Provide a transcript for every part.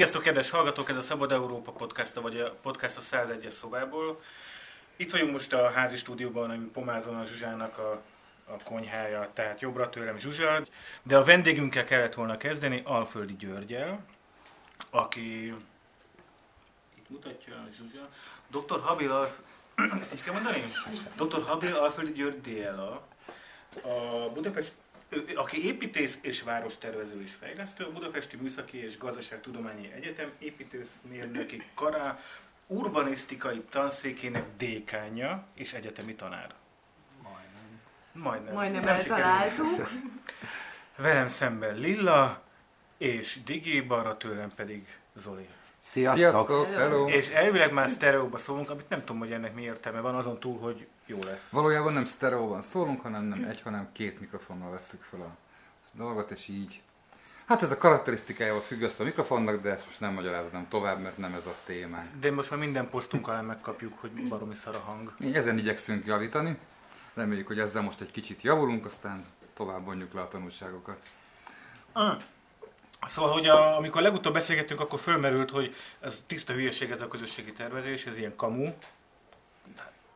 Sziasztok, kedves hallgatók! Ez a Szabad Európa podcast, vagy a podcast a 101-es szobából. Itt vagyunk most a házi stúdióban, ami Pomázon a Zsuzsának a, a konyhája, tehát jobbra tőlem Zsuzsa. De a vendégünkkel kellett volna kezdeni, Alföldi Györgyel, aki... Itt mutatja a Zsuzsa. Dr. Habil Alf... Ezt így kell mondani? Dr. Habil Alföldi György DLA. A Budapest aki építész és várostervező és fejlesztő, a Budapesti Műszaki és Gazdaságtudományi Egyetem építészmérnöki kará urbanisztikai tanszékének dékánya és egyetemi tanár. Majdnem. Majdnem. Majdnem Nem eltaláltuk. Velem szemben Lilla, és Digi, balra tőlem pedig Zoli. Sziasztok! Sziasztok, Hello. hello! És elvileg már sztereóba szólunk, amit nem tudom, hogy ennek mi értelme van, azon túl, hogy jó lesz. Valójában nem sztereóban szólunk, hanem nem egy, hanem két mikrofonnal veszük fel a dolgot, és így. Hát ez a karakterisztikájával függ össze a mikrofonnak, de ezt most nem magyaráznám tovább, mert nem ez a témánk. De most már minden posztunk alá megkapjuk, hogy baromi szar a hang. Mi ezen igyekszünk javítani. Reméljük, hogy ezzel most egy kicsit javulunk, aztán tovább vonjuk le a tanulságokat. Ah. Szóval, hogy a, amikor legutóbb beszélgettünk, akkor fölmerült, hogy ez tiszta hülyeség ez a közösségi tervezés, ez ilyen kamu.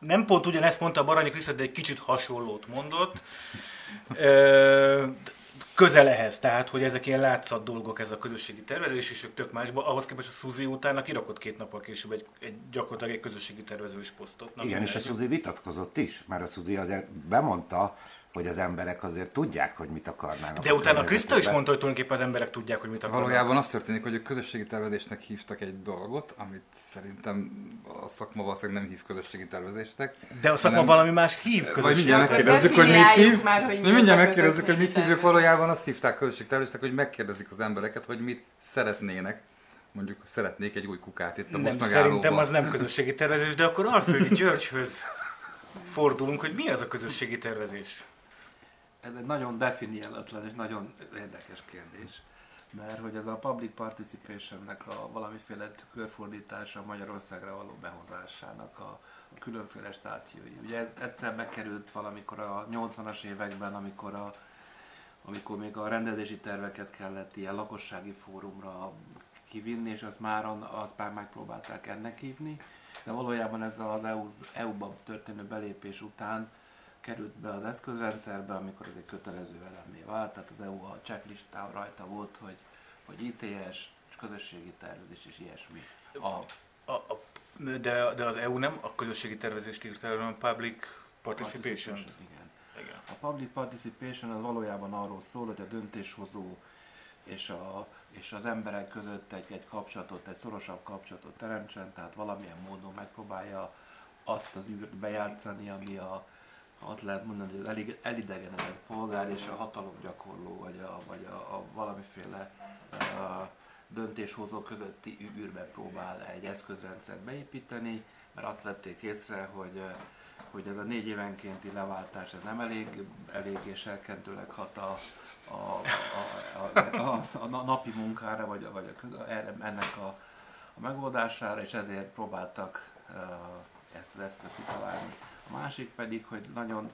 Nem pont ugyanezt mondta a Baranyi Krisztus, de egy kicsit hasonlót mondott. Ö, közel ehhez, tehát, hogy ezek ilyen látszat dolgok, ez a közösségi tervezés, és ők tök másba. Ahhoz képest a Suzy utána kirakott két nappal később egy, egy gyakorlatilag egy közösségi tervezős posztot. Na, Igen, és a. Suzi vitatkozott is, mert a Suzi azért bemondta, hogy az emberek azért tudják, hogy mit akarnának. De utána a Krista is mondta, hogy tulajdonképpen az emberek tudják, hogy mit akarnak. Valójában az történik, hogy a közösségi tervezésnek hívtak egy dolgot, amit szerintem a szakma valószínűleg nem hív közösségi tervezésnek. De a szakma hanem- valami más hív Vagy közösségi mindjárt megkérdezzük, hogy mit hív. már, hogy mi mindjárt megkérdezzük, hogy mit közösségi hívjuk. Valójában azt hívták közösségtervezésnek, hogy megkérdezik az embereket, hogy mit szeretnének. Mondjuk szeretnék egy új kukát itt a Nem, most szerintem az nem közösségi tervezés, de akkor Alföldi Györgyhöz fordulunk, hogy mi az a közösségi tervezés? Ez egy nagyon definiálatlan és nagyon érdekes kérdés, mert hogy ez a public participationnek a valamiféle körfordítása Magyarországra való behozásának a, a különféle stációi. Ugye ez egyszer megkerült valamikor a 80-as években, amikor a amikor még a rendezési terveket kellett ilyen lakossági fórumra kivinni, és azt már, azt már megpróbálták ennek hívni, de valójában ez az EU, EU-ban történő belépés után került be az eszközrendszerbe, amikor ez egy kötelező elemé vált, tehát az EU a checklistán rajta volt, hogy, hogy ITS, közösségi tervezés és ilyesmi. A, A, a, de, de az EU nem a közösségi tervezést írta el, hanem a public participation. Igen. Igen. A public participation az valójában arról szól, hogy a döntéshozó és, a, és az emberek között egy, egy kapcsolatot, egy szorosabb kapcsolatot teremtsen, tehát valamilyen módon megpróbálja azt az űrt bejátszani, ami a, azt lehet mondani, hogy az elig- elidegenedett polgár és a hatalomgyakorló, vagy a, vagy a, a valamiféle a döntéshozó közötti űrbe próbál egy eszközrendszert beépíteni, mert azt vették észre, hogy hogy ez a négy évenkénti leváltás ez nem elég, eléggé serkentőleg hat a, a, a, a, a, a, napi munkára, vagy, a, vagy a, ennek a, a megoldására, és ezért próbáltak uh, ezt az eszközt kitalálni. A másik pedig, hogy nagyon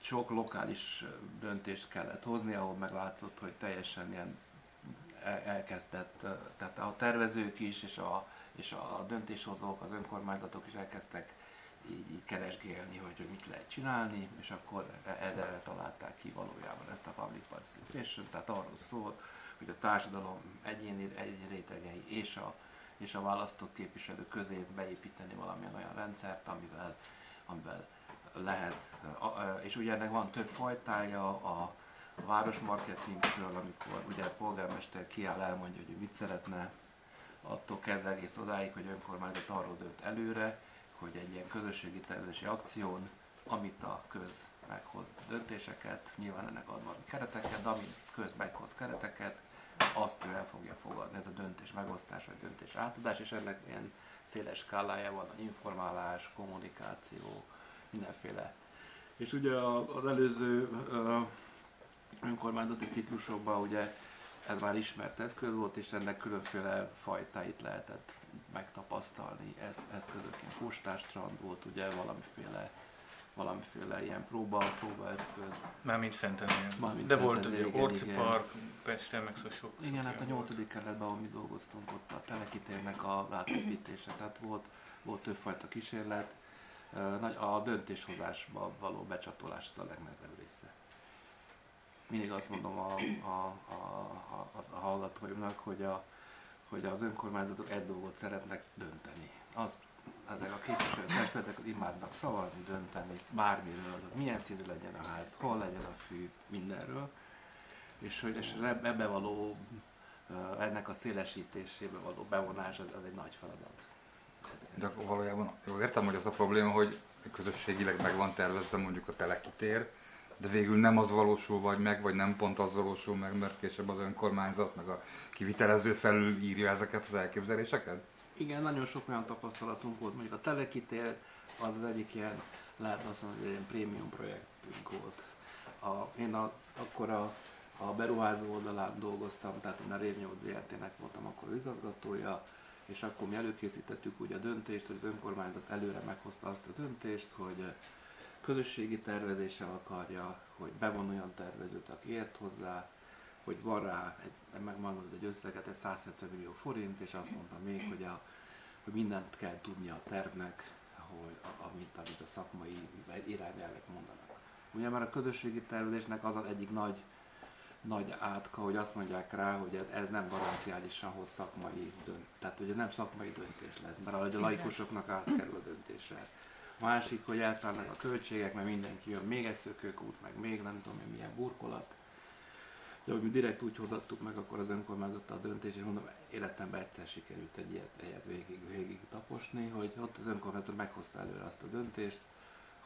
sok lokális döntést kellett hozni, ahol meglátszott, hogy teljesen ilyen el- elkezdett, uh, tehát a tervezők is, és a, és a döntéshozók, az önkormányzatok is elkezdtek így, így keresgélni, hogy, hogy mit lehet csinálni, és akkor e- erre találták ki valójában ezt a public participation, tehát arról szól, hogy a társadalom egyéni, egyéni rétegei és a, és a választott képviselők közé beépíteni valamilyen olyan rendszert, amivel, amivel lehet, és ugye ennek van több fajtája, a városmarketingtől, amikor ugye a polgármester kiáll, elmondja, hogy mit szeretne, attól kezdve egész odáig, hogy önkormányzat arról dönt előre, hogy egy ilyen közösségi tervezési akción, amit a köz meghoz döntéseket, nyilván ennek ad valami kereteket, de amit köz meghoz kereteket, azt ő el fogja fogadni, ez a döntés megosztás vagy döntés átadás, és ennek ilyen széles skálája informálás, kommunikáció, mindenféle. És ugye az előző önkormányzati ciklusokban ugye ez már ismert eszköz volt, és ennek különféle fajtáit lehetett megtapasztalni. Ez, eszközöként postástrand volt, ugye valamiféle valamiféle ilyen próba, próbaeszköz. Mármint Szentendrén. Mármint De volt ugye Orci. Park, Pesten, meg szóval sok. Igen, hát a nyolcadik kerületben, ahol mi dolgoztunk, ott a telekitérnek a látépítése, tehát volt, volt többfajta kísérlet. Nagy, a döntéshozásba való becsatolás az a legnehezebb része. Mindig azt mondom a, a, a, a, a hallgatóimnak, hogy, a, hogy az önkormányzatok egy dolgot szeretnek dönteni. Azt, ezek a képviselő testületek imádnak szavazni, dönteni, bármiről, hogy milyen színű legyen a ház, hol legyen a fű, mindenről és hogy és eb- ebbe való, ennek a szélesítésébe való bevonás, az, az egy nagy feladat. De akkor valójában jól értem, hogy az a probléma, hogy közösségileg meg van tervezve mondjuk a telekitér, de végül nem az valósul vagy meg, vagy nem pont az valósul meg, mert később az önkormányzat, meg a kivitelező felül írja ezeket az elképzeléseket? Igen, nagyon sok olyan tapasztalatunk volt, mondjuk a telekitér az az egyik ilyen, lehet azt mondani, hogy egy ilyen prémium projektünk volt. A, én a, akkor a, a beruházó oldalán dolgoztam, tehát én a Rév 8 ZRT-nek voltam akkor az igazgatója, és akkor mi előkészítettük úgy a döntést, hogy az önkormányzat előre meghozta azt a döntést, hogy közösségi tervezéssel akarja, hogy bevon olyan tervezőt, aki ért hozzá, hogy van rá, egy, megmondod egy összeget, egy 170 millió forint, és azt mondta még, hogy, a, hogy mindent kell tudnia a tervnek, hogy, a, amit, amit a szakmai irányelvek mondanak. Ugye már a közösségi tervezésnek az az egyik nagy, nagy átka, hogy azt mondják rá, hogy ez, ez nem garanciálisan hoz szakmai dönt, tehát ugye nem szakmai döntés lesz, mert ahogy a laikusoknak átkerül a döntésre. Másik, hogy elszállnak a költségek, mert mindenki jön, még egy szökőkút, meg még nem tudom én milyen burkolat. De hogy mi direkt úgy hozattuk meg akkor az önkormányzattal a döntést, és mondom, életemben egyszer sikerült egy ilyet, ilyet végig, végig taposni, hogy ott az önkormányzat meghozta előre azt a döntést,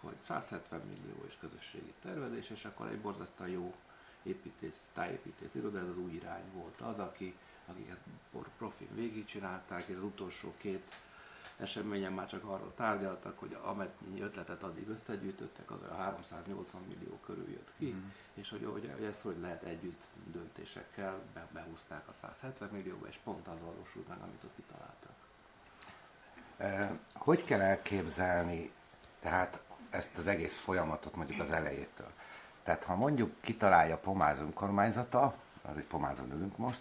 hogy 170 millió és közösségi tervezés, és akkor egy borzasztóan jó építész, tájépítész iroda, ez az új irány volt az, aki, akiket profin végigcsinálták, és az utolsó két eseményen már csak arról tárgyaltak, hogy amennyi ötletet addig összegyűjtöttek, az a 380 millió körül jött ki, mm. és hogy, hogy, hogy ezt hogy lehet együtt döntésekkel, be, behúzták a 170 millióba, és pont az valósult meg, amit ott kitaláltak. Eh, Hogy kell elképzelni tehát ezt az egész folyamatot mondjuk az elejétől? Tehát ha mondjuk kitalálja Pomáz önkormányzata, az egy Pomázon ülünk most,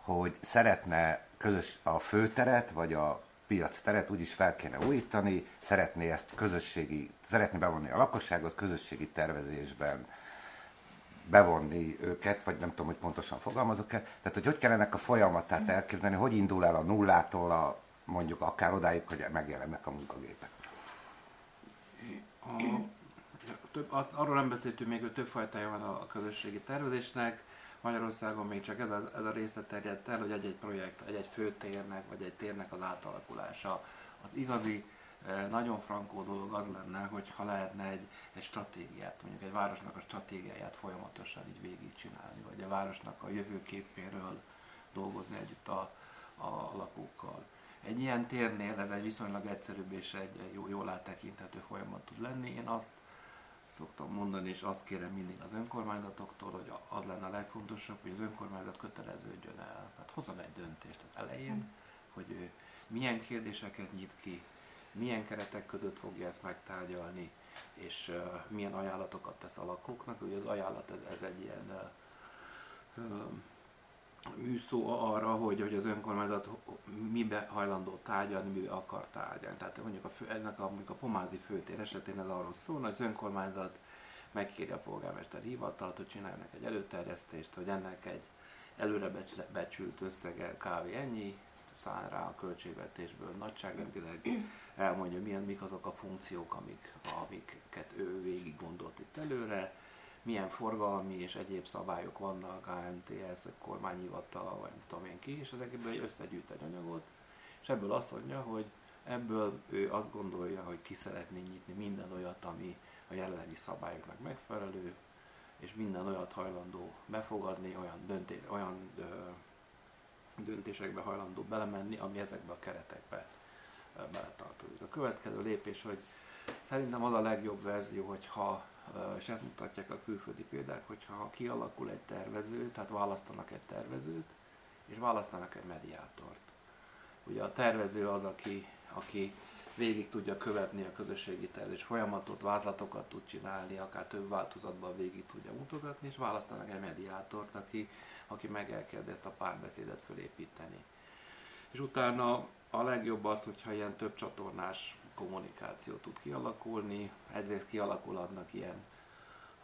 hogy szeretne közös a főteret, vagy a piac teret úgyis fel kéne újítani, szeretné ezt közösségi, szeretné bevonni a lakosságot közösségi tervezésben, bevonni őket, vagy nem tudom, hogy pontosan fogalmazok-e. Tehát, hogy hogy kell ennek a folyamatát elképzelni, hogy indul el a nullától a, mondjuk akár odáig, hogy megjelennek a munkagépek. A, arról nem beszéltünk még, hogy több fajtája van a közösségi tervezésnek. Magyarországon még csak ez a, ez a része terjedt el, hogy egy-egy projekt, egy-egy főtérnek, vagy egy térnek az átalakulása. Az igazi, eh, nagyon frankó dolog az lenne, hogy ha lehetne egy, egy stratégiát, mondjuk egy városnak a stratégiáját folyamatosan így végigcsinálni, vagy a városnak a jövőképéről dolgozni együtt a, a lakókkal. Egy ilyen térnél ez egy viszonylag egyszerűbb és egy jó, jól áttekinthető folyamat tud lenni. Én azt szoktam mondani, és azt kérem mindig az önkormányzatoktól, hogy az lenne a legfontosabb, hogy az önkormányzat köteleződjön el. Tehát hozzon egy döntést az elején, hogy ő milyen kérdéseket nyit ki, milyen keretek között fogja ezt megtárgyalni, és uh, milyen ajánlatokat tesz a lakóknak. Ugye az ajánlat ez, ez egy ilyen uh, műszó arra, hogy, hogy az önkormányzat mibe hajlandó tárgyalni, mibe akar tárgyalni. Tehát mondjuk a, fő, ennek a, mondjuk a pomázi főtér esetén ez arról szól, hogy az önkormányzat megkéri a polgármester hivatalt, hogy csináljanak egy előterjesztést, hogy ennek egy előre becs- becsült összege kb. ennyi, száll rá a költségvetésből nagyságrendileg, elmondja milyen, mik azok a funkciók, amik, amiket ő végig gondolt itt előre, milyen forgalmi és egyéb szabályok vannak, ANTS, vagy kormányhivatal, vagy nem tudom én ki, és ezekből egy összegyűjt egy anyagot, és ebből azt mondja, hogy ebből ő azt gondolja, hogy ki szeretné nyitni minden olyat, ami a jelenlegi szabályoknak megfelelő, és minden olyat hajlandó befogadni, olyan, dönté, olyan ö, döntésekbe hajlandó belemenni, ami ezekbe a keretekbe beletartozik. A következő lépés, hogy szerintem az a legjobb verzió, hogyha és ezt mutatják a külföldi példák, hogyha kialakul egy tervező, tehát választanak egy tervezőt, és választanak egy mediátort. Ugye a tervező az, aki, aki végig tudja követni a közösségi tervezés folyamatot, vázlatokat tud csinálni, akár több változatban végig tudja mutogatni, és választanak egy mediátort, aki, aki meg elkezd ezt a párbeszédet fölépíteni. És utána a legjobb az, hogyha ilyen több csatornás kommunikáció tud kialakulni. Egyrészt kialakulhatnak ilyen,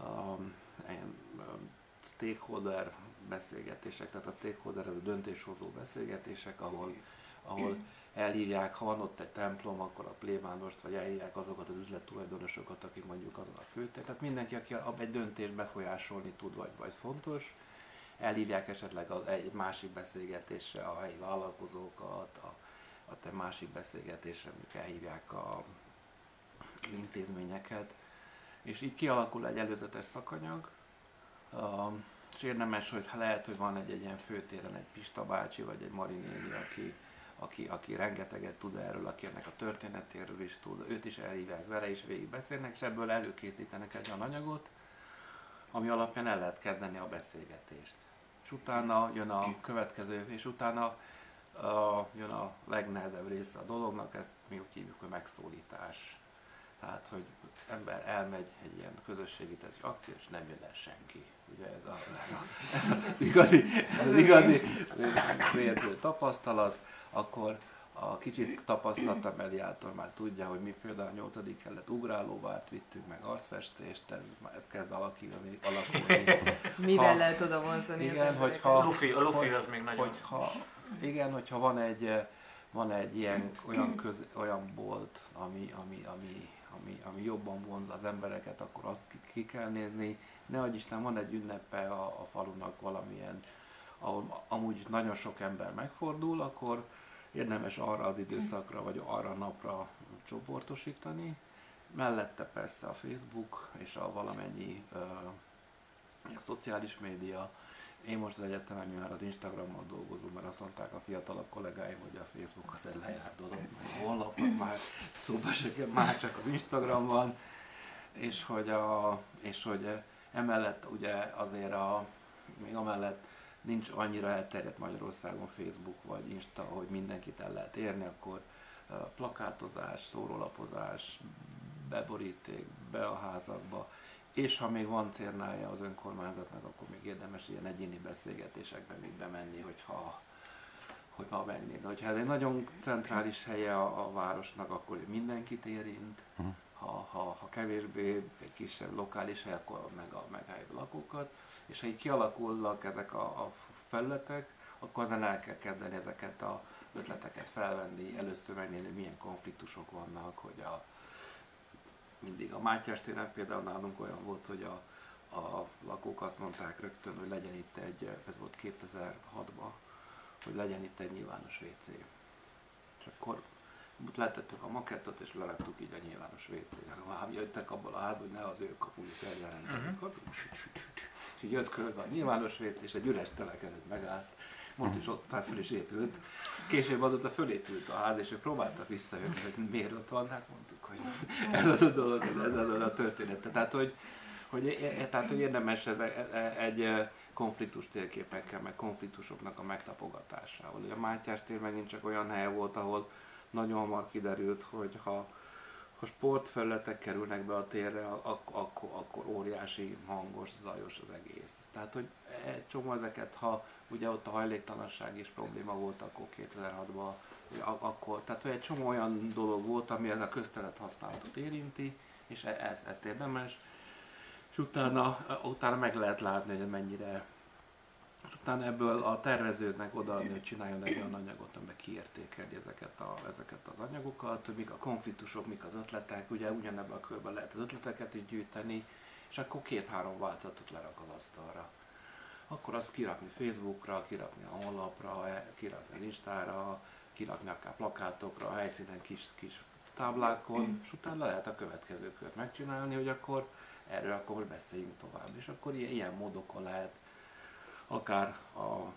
um, ilyen um, stakeholder beszélgetések, tehát a stakeholder ez a döntéshozó beszélgetések, ahol, ahol elhívják, ha van ott egy templom, akkor a plébánost, vagy elhívják azokat az üzlettulajdonosokat, akik mondjuk azon a főtér. Tehát mindenki, aki egy döntést befolyásolni tud, vagy, vagy fontos, elhívják esetleg az, egy másik beszélgetésre a helyi vállalkozókat, a, a te másik beszélgetésre, amik elhívják a, intézményeket, és így kialakul egy előzetes szakanyag, um, és érdemes, hogy lehet, hogy van egy, egy ilyen főtéren egy Pista bácsi, vagy egy Marinéni, aki, aki, aki rengeteget tud erről, aki ennek a történetéről is tud, őt is elhívják vele, és végig beszélnek, és ebből előkészítenek egy olyan anyagot, ami alapján el lehet kezdeni a beszélgetést. És utána jön a következő, és utána uh, jön a legnehezebb része a dolognak, ezt mi úgy hívjuk, hogy megszólítás. Tehát, hogy ember elmegy egy ilyen közösségi akció, és nem jön el senki. Ugye ez, a, ez az igazi, ez az igazi vérző tapasztalat, akkor a kicsit tapasztaltabb mediátor már tudja, hogy mi például a nyolcadik kellett ugrálóvárt vittünk, meg arcfestést, ez, ez kezd alakulni. alakulni. Mivel ha, lehet oda vonzani Igen, hogyha... A Luffy, a Luffy hogy, az még nagyon... Hogyha, igen, hogyha van egy, van egy ilyen olyan, köz, olyan bolt, ami, ami, ami, ami, ami jobban vonz az embereket, akkor azt ki, ki kell nézni. Ne Isten, van egy ünnepe a, a falunak valamilyen, ahol amúgy nagyon sok ember megfordul, akkor érdemes arra az időszakra, vagy arra a napra csoportosítani. Mellette persze a Facebook és a valamennyi uh, a szociális média. Én most az egyetemen már az Instagrammal dolgozom, mert azt mondták a fiatalabb kollégáim, hogy a Facebook az egy lejárt dolog, meg honlap már szóba se már csak az Instagram van, és hogy, a, és hogy emellett ugye azért a, még amellett nincs annyira elterjedt Magyarországon Facebook vagy Insta, hogy mindenkit el lehet érni, akkor plakátozás, szórólapozás, beboríték, be a házakba, és ha még van cérnája az önkormányzatnak, akkor még érdemes ilyen egyéni beszélgetésekbe még bemenni, hogyha hogy ha menni. De hogyha ez egy nagyon centrális helye a, a városnak, akkor mindenkit érint. Uh-huh. Ha, ha, ha kevésbé egy kisebb lokális hely, akkor meg a meg lakókat és ha így kialakulnak ezek a, a felületek, akkor azon el kell kezdeni ezeket a ötleteket felvenni, először megnézni, milyen konfliktusok vannak, hogy a, mindig a Mátyás téren például nálunk olyan volt, hogy a, a lakók azt mondták rögtön, hogy legyen itt egy, ez volt 2006-ban, hogy legyen itt egy nyilvános WC. És akkor letettük a makettot, és leraktuk így a nyilvános WC-re. Jöttek abból a házból, hogy ne az ő kapujuk eljelentenek, uh-huh. akkor és így jött körbe a nyilvános vécé, és egy üres telek előtt megállt. Most is ott fel is épült. Később azóta fölépült a ház, és ők próbáltak visszajönni, hogy miért ott van, hát mondtuk, hogy ez az a dolog, ez az a történet. Tehát, hogy, hogy, e, e, tehát, hogy érdemes ez e, egy konfliktus térképekkel, meg konfliktusoknak a megtapogatásával. Ugye a Mátyás tér megint csak olyan hely volt, ahol nagyon hamar kiderült, hogy ha ha sportfelületek kerülnek be a térre, akkor, akkor, akkor óriási hangos, zajos az egész. Tehát, hogy egy csomó ezeket, ha ugye ott a hajléktalanság is probléma volt akkor 2006-ban, akkor, tehát egy csomó olyan dolog volt, ami ez a köztelet használatot érinti, és e, ez, ezt érdemes. És utána, utána meg lehet látni, hogy mennyire és utána ebből a tervezőnek odaadni, hogy csináljon egy olyan anyagot, amiben kiértékeli ezeket, a, ezeket az anyagokat, mik a konfliktusok, mik az ötletek, ugye ugyanebben a körben lehet az ötleteket így gyűjteni, és akkor két-három változatot lerak az asztalra. Akkor azt kirakni Facebookra, kirakni a honlapra, e, kirakni az Instára, kirakni akár plakátokra, a helyszínen kis, kis táblákon, és utána lehet a következő kört megcsinálni, hogy akkor erről akkor beszéljünk tovább. És akkor ilyen, ilyen módokon lehet akár a,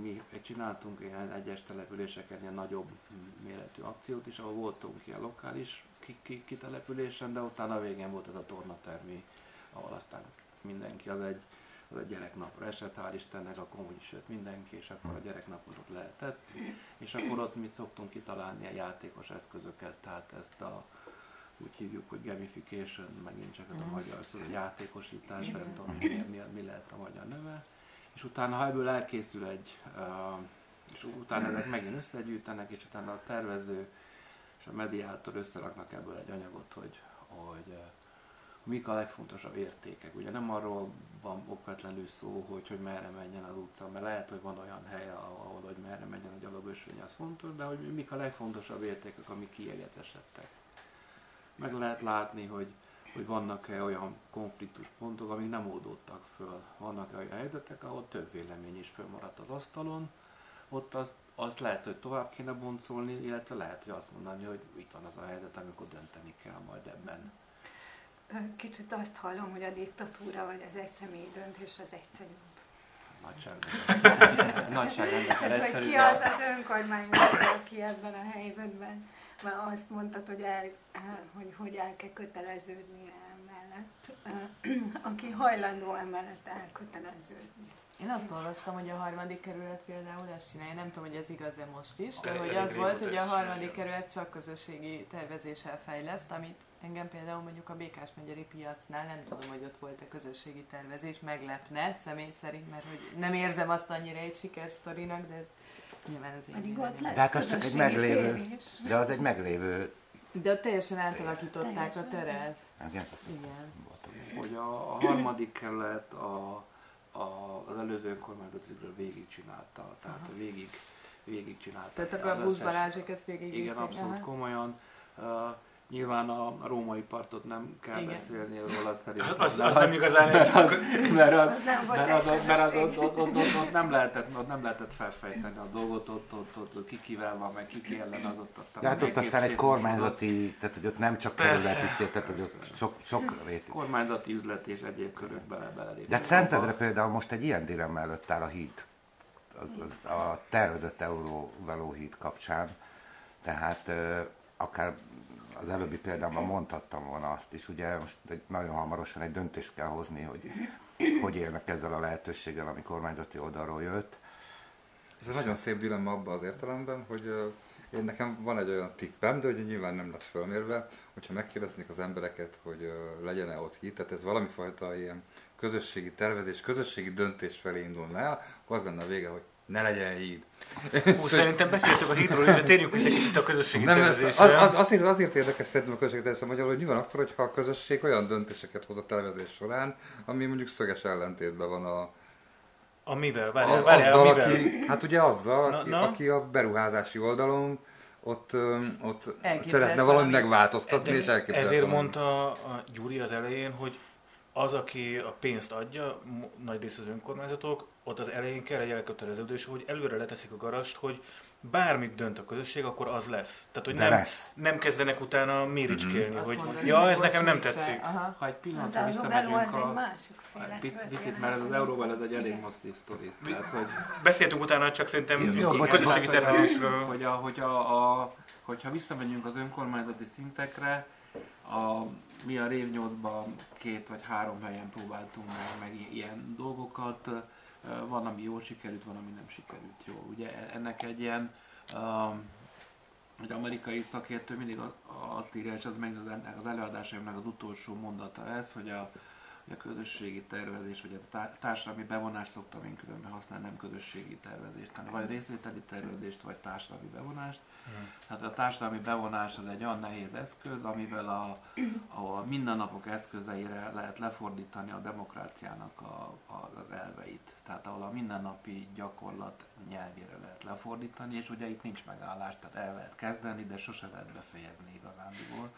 mi csináltunk ilyen egyes településeken ilyen nagyobb méretű akciót is, ahol voltunk ilyen lokális kitelepülésen, de utána a végén volt ez a tornatermi, ahol aztán mindenki az egy, egy gyereknapra esett, hál' Istennek, akkor úgy is jött mindenki, és akkor a gyereknapot ott lehetett. és akkor ott mit szoktunk kitalálni a játékos eszközöket, tehát ezt a úgy hívjuk, hogy gamification, megint csak ez a magyar szó, a játékosítás, nem tudom, mi, mi, mi lehet a magyar neve. És utána, ha ebből elkészül egy, uh, és utána ezek megint összegyűjtenek, és utána a tervező és a mediátor összeraknak ebből egy anyagot, hogy, hogy uh, mik a legfontosabb értékek. Ugye nem arról van okvetlenül szó, hogy, hogy merre menjen az utca, mert lehet, hogy van olyan hely, ahol hogy merre menjen a gyalogösvény, az fontos, de hogy mik a legfontosabb értékek, amik kiegecesedtek. Meg lehet látni, hogy, hogy vannak-e olyan konfliktuspontok, amik nem oldódtak föl. Vannak-e olyan helyzetek, ahol több vélemény is fölmaradt az asztalon, ott azt, azt lehet, hogy tovább kéne boncolni, illetve lehet, hogy azt mondani, hogy itt van az a helyzet, amikor dönteni kell majd ebben. Kicsit azt hallom, hogy a diktatúra vagy az egyszemélyi döntés az egyszerűbb. Nagyságrendekkel Nagyságrendekkel Hát, hogy ki az az önkormányzat, aki ebben a helyzetben, mert azt mondtad, hogy el, hogy, hogy el kell köteleződni emellett, aki hajlandó emellett elköteleződni. Én azt olvastam, hogy a harmadik kerület például ezt csinálja, nem tudom, hogy ez igaz-e most is, de hogy az volt, hogy a harmadik kerület csak közösségi tervezéssel fejleszt, amit engem például mondjuk a Békás megyeri piacnál nem tudom, hogy ott volt a közösségi tervezés, meglepne személy szerint, mert hogy nem érzem azt annyira egy sikersztorinak, de ez nyilván az én Pedig ott lesz De hát az csak egy meglévő, tévés. de az egy meglévő, De ott teljesen átalakították a Teljesen. teret. igen, Igen. hogy a, a harmadik kerület a, a, az előző önkormányzatcikről végigcsinálta, tehát Aha. végig, végigcsinálta. Tehát akkor a Az Busz összes- Balázsék ezt végig Igen, abszolút komolyan. Uh, nyilván a, római partot nem kell Igen. beszélni róla szerintem. Az, mert az nem igazán mert az, Az nem volt mert az, egy az, mert az, közösség. ott, ott, ott, ott, ott, nem lehetett, ott nem lehetett felfejteni a dolgot, ott, ott, ott, ott ki kivel van, meg ki ki ellen az ott. ott de hát ott aztán egy kormányzati, tehát hogy ott nem csak kerületi, tehát hogy ott sok, sok rétű. kormányzati üzlet és egyéb körök bele belelépnek. De hát Szentedre például most egy ilyen dilemma előtt áll a híd, az, az, a tervezett euróveló híd kapcsán. Tehát akár az előbbi példámban mondhattam volna azt is, ugye most egy, nagyon hamarosan egy döntést kell hozni, hogy hogy élnek ezzel a lehetőséggel, ami kormányzati oldalról jött. Ez egy nagyon szép dilemma abban az értelemben, hogy én nekem van egy olyan tippem, de ugye nyilván nem lett fölmérve, hogyha megkérdeznék az embereket, hogy legyen-e ott hit, tehát ez valami fajta ilyen közösségi tervezés, közösségi döntés felé indulna el, akkor az lenne a vége, hogy ne legyen híd. Ú, szerintem beszéltük a hitról is, de térjünk vissza kicsit a közösségi Nem, az, az, azért, azért érdekes szerintem a közösségi tervezés magyarul, hogy mi van akkor, hogyha a közösség olyan döntéseket hoz a tervezés során, ami mondjuk szöges ellentétben van a, Amivel? Várjál, várjál, azzal, amivel? aki, hát ugye azzal, Na, aki, na? aki a beruházási oldalon ott, ott szeretne valami valamit. megváltoztatni, De és elképzelhet Ezért valami. mondta a Gyuri az elején, hogy az, aki a pénzt adja, nagy rész az önkormányzatok, ott az elején kell egy elköteleződés, hogy előre leteszik a garast, hogy bármit dönt a közösség, akkor az lesz. Tehát, hogy De nem, lesz. nem kezdenek utána méricskélni, Azt hogy mondani, ja, ez nekem nem tetszik. Aha. Ha egy pillanatra visszamegyünk a... másik féle Picit, picit, mert az euróval ez egy elég masszív sztori. Tehát, hogy, Beszéltünk utána, csak szerintem Jó, a közösségi hogy a- tervezésről. hogy, a, hogy a, a, hogyha visszamegyünk az önkormányzati szintekre, a, mi a Rév 8-ban két vagy három helyen próbáltunk meg, meg ilyen dolgokat. Van, ami jól sikerült, van, ami nem sikerült jól. Ugye e- ennek egy ilyen um, egy amerikai szakértő mindig azt írja, és az meg az, előadásaimnak az utolsó mondata ez, hogy a, a közösségi tervezés, vagy a tá- társadalmi bevonást szoktam én különben használni, nem közösségi tervezést, hanem vagy részvételi tervezést, vagy társadalmi bevonást. Tehát a társadalmi bevonás az egy olyan nehéz eszköz, amivel a, a mindennapok eszközeire lehet lefordítani a demokráciának a, a, az elveit. Tehát ahol a mindennapi gyakorlat nyelvére lehet lefordítani, és ugye itt nincs megállás, tehát el lehet kezdeni, de sose lehet befejezni igazándiból.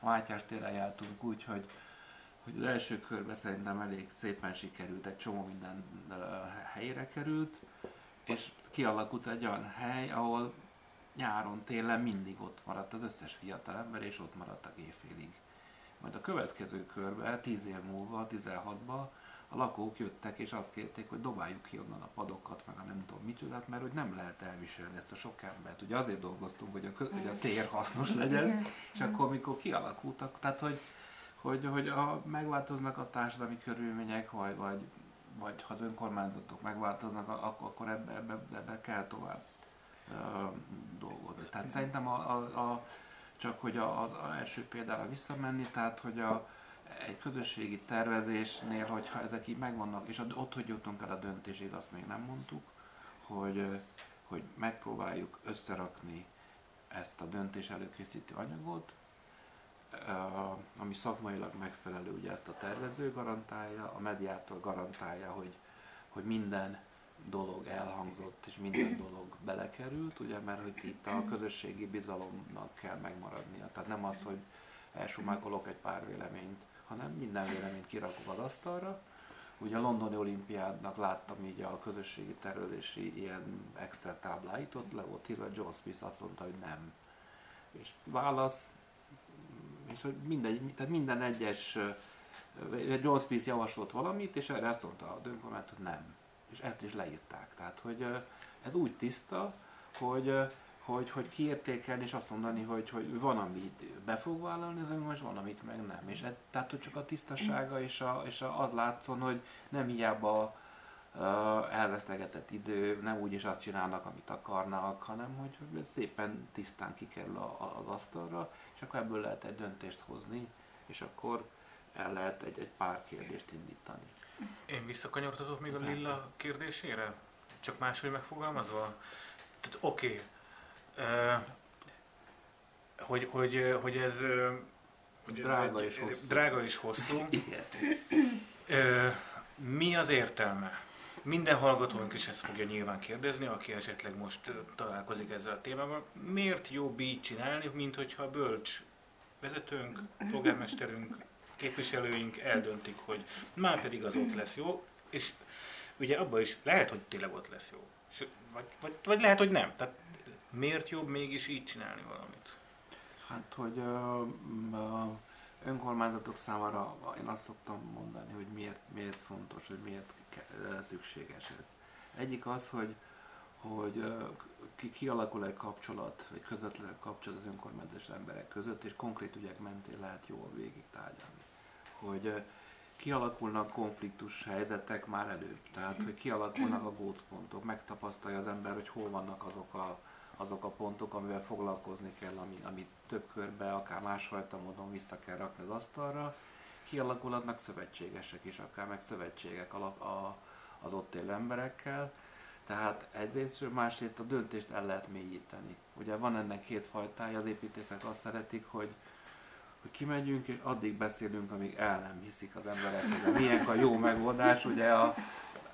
A Mátyás téren jártunk úgy, hogy hogy az első körben szerintem elég szépen sikerült, egy csomó minden helyre került, és kialakult egy olyan hely, ahol nyáron, télen mindig ott maradt az összes fiatal ember, és ott maradtak éjfélig. Majd a következő körben, 10 év múlva, 16-ban, a lakók jöttek, és azt kérték, hogy dobáljuk ki onnan a padokat, meg a nem tudom micsodát, mert hogy nem lehet elviselni ezt a sok embert. Ugye azért dolgoztunk, hogy a, kö- hogy a tér hasznos legyen, és akkor, mikor kialakultak, tehát hogy, hogy, hogy a, megváltoznak a társadalmi körülmények, vagy, vagy, vagy ha az önkormányzatok megváltoznak, akkor, akkor ebbe, ebbe, ebbe kell tovább dolgozni. Tehát szerintem a, a, a csak hogy az első példára visszamenni, tehát hogy a, egy közösségi tervezésnél, hogyha ezek így megvannak, és ott, hogy jutunk el a döntésig, azt még nem mondtuk, hogy, hogy megpróbáljuk összerakni ezt a döntés előkészítő anyagot, ami szakmailag megfelelő, ugye ezt a tervező garantálja, a mediátor garantálja, hogy, hogy minden dolog elhangzott, és minden dolog belekerült, ugye, mert hogy itt a közösségi bizalomnak kell megmaradnia. Tehát nem az, hogy elsumákolok egy pár véleményt, hanem minden véleményt kirakok az asztalra. Ugye a londoni olimpiádnak láttam így a közösségi tervezési ilyen Excel tábláit, ott le volt írva, John Smith azt mondta, hogy nem. És válasz, és hogy mindegy, tehát minden egyes, John Smith javasolt valamit, és erre azt mondta a dönkormányt, hogy nem. És ezt is leírták. Tehát, hogy ez úgy tiszta, hogy hogy, hogy kiértékelni és azt mondani, hogy, hogy van, amit be fog vállalni az önkormányzat, van, amit meg nem. És ez, tehát, hogy csak a tisztasága és, a, és a, az látszon, hogy nem hiába elvesztegetett idő, nem úgy is azt csinálnak, amit akarnak, hanem hogy, szépen tisztán kikerül az asztalra, és akkor ebből lehet egy döntést hozni, és akkor el lehet egy, egy pár kérdést indítani. Én visszakanyarodhatok még a Lilla kérdésére? Csak máshogy megfogalmazva? Tehát oké, okay hogy, hogy, hogy ez, hogy ez drága, egy, és hosszú. drága és hosszú. Mi az értelme? Minden hallgatónk is ezt fogja nyilván kérdezni, aki esetleg most találkozik ezzel a témával. Miért jobb így csinálni, mint hogyha a bölcs vezetőnk, polgármesterünk, képviselőink eldöntik, hogy már pedig az ott lesz jó, és ugye abban is lehet, hogy tényleg ott lesz jó. Vagy, vagy, vagy lehet, hogy nem. Tehát miért jobb mégis így csinálni valamit? Hát, hogy uh, önkormányzatok számára én azt szoktam mondani, hogy miért, miért fontos, hogy miért szükséges ez. Egyik az, hogy, hogy ki, kialakul egy kapcsolat, egy közvetlen kapcsolat az önkormányzatos emberek között, és konkrét ügyek mentén lehet jól végig tárgyalni. Hogy kialakulnak konfliktus helyzetek már előbb, tehát hogy kialakulnak a gócpontok, megtapasztalja az ember, hogy hol vannak azok a azok a pontok, amivel foglalkozni kell, ami, amit több körbe, akár másfajta módon vissza kell rakni az asztalra. Kialakulhatnak szövetségesek is, akár meg szövetségek alap a, az ott élő emberekkel. Tehát egyrészt, másrészt a döntést el lehet mélyíteni. Ugye van ennek két fajtája, az építészek azt szeretik, hogy hogy kimegyünk, és addig beszélünk, amíg el nem hiszik az emberek, hogy milyen a jó megoldás. Ugye a,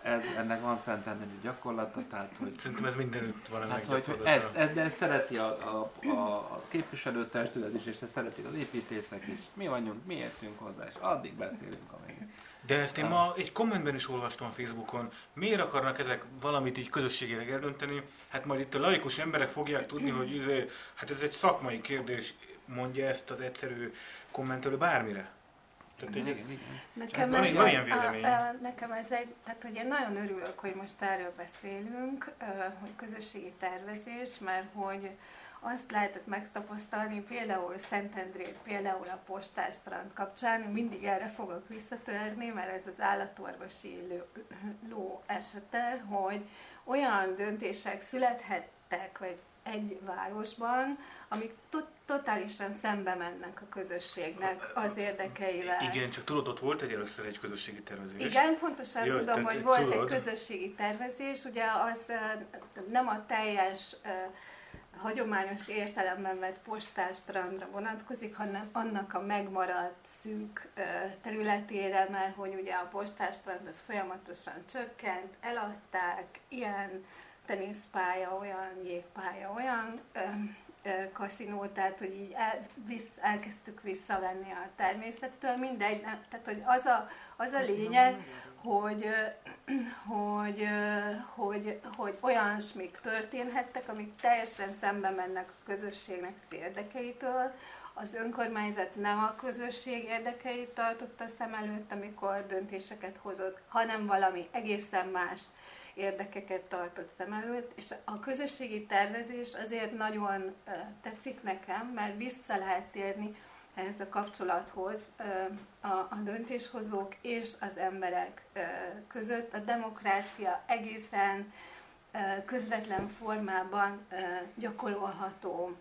ez, ennek van szentelnemi gyakorlata, tehát hogy... Szerintem ez mindenütt van hát, hogy, hogy ezt, ezt, de ezt szereti a, a, a, képviselőtestület is, és ezt szeretik az építészek is. Mi vagyunk, mi értünk hozzá, és addig beszélünk, amíg... De ezt én ma egy kommentben is olvastam Facebookon. Miért akarnak ezek valamit így közösségileg eldönteni? Hát majd itt a laikus emberek fogják tudni, hogy izé, hát ez egy szakmai kérdés, mondja ezt az egyszerű kommentelő bármire. Tehát, igen, igen, igen. Nekem, ez, ez, ilyen vélemény. A, a, nekem ez egy, tehát hogy én nagyon örülök, hogy most erről beszélünk, hogy közösségi tervezés, mert hogy azt lehetett megtapasztalni például Szentendrét, például a postástrand kapcsán, mindig erre fogok visszatörni, mert ez az állatorvosi ló esete, hogy olyan döntések születhettek, vagy egy városban, amik to- totálisan szembe mennek a közösségnek az érdekeivel. Igen, csak tudod, ott volt egy először egy közösségi tervezés. Igen, pontosan Jö, tudom, hogy volt tudod. egy közösségi tervezés, ugye az nem a teljes hagyományos értelemben vett postástrandra vonatkozik, hanem annak a megmaradt szűk területére, mert hogy ugye a postástrand az folyamatosan csökkent, eladták, ilyen teniszpálya, olyan jégpálya, olyan ö, ö, kaszinó, tehát hogy így el, visz, elkezdtük visszavenni a természettől, mindegy, nem, tehát hogy az a, az a lényeg, hogy, hogy, hogy, hogy olyan smik történhettek, amik teljesen szembe mennek a közösségnek az érdekeitől, az önkormányzat nem a közösség érdekeit tartotta szem előtt, amikor döntéseket hozott, hanem valami egészen más érdekeket tartott szem előtt, és a közösségi tervezés azért nagyon tetszik nekem, mert vissza lehet térni ehhez a kapcsolathoz a, döntéshozók és az emberek között. A demokrácia egészen közvetlen formában gyakorolható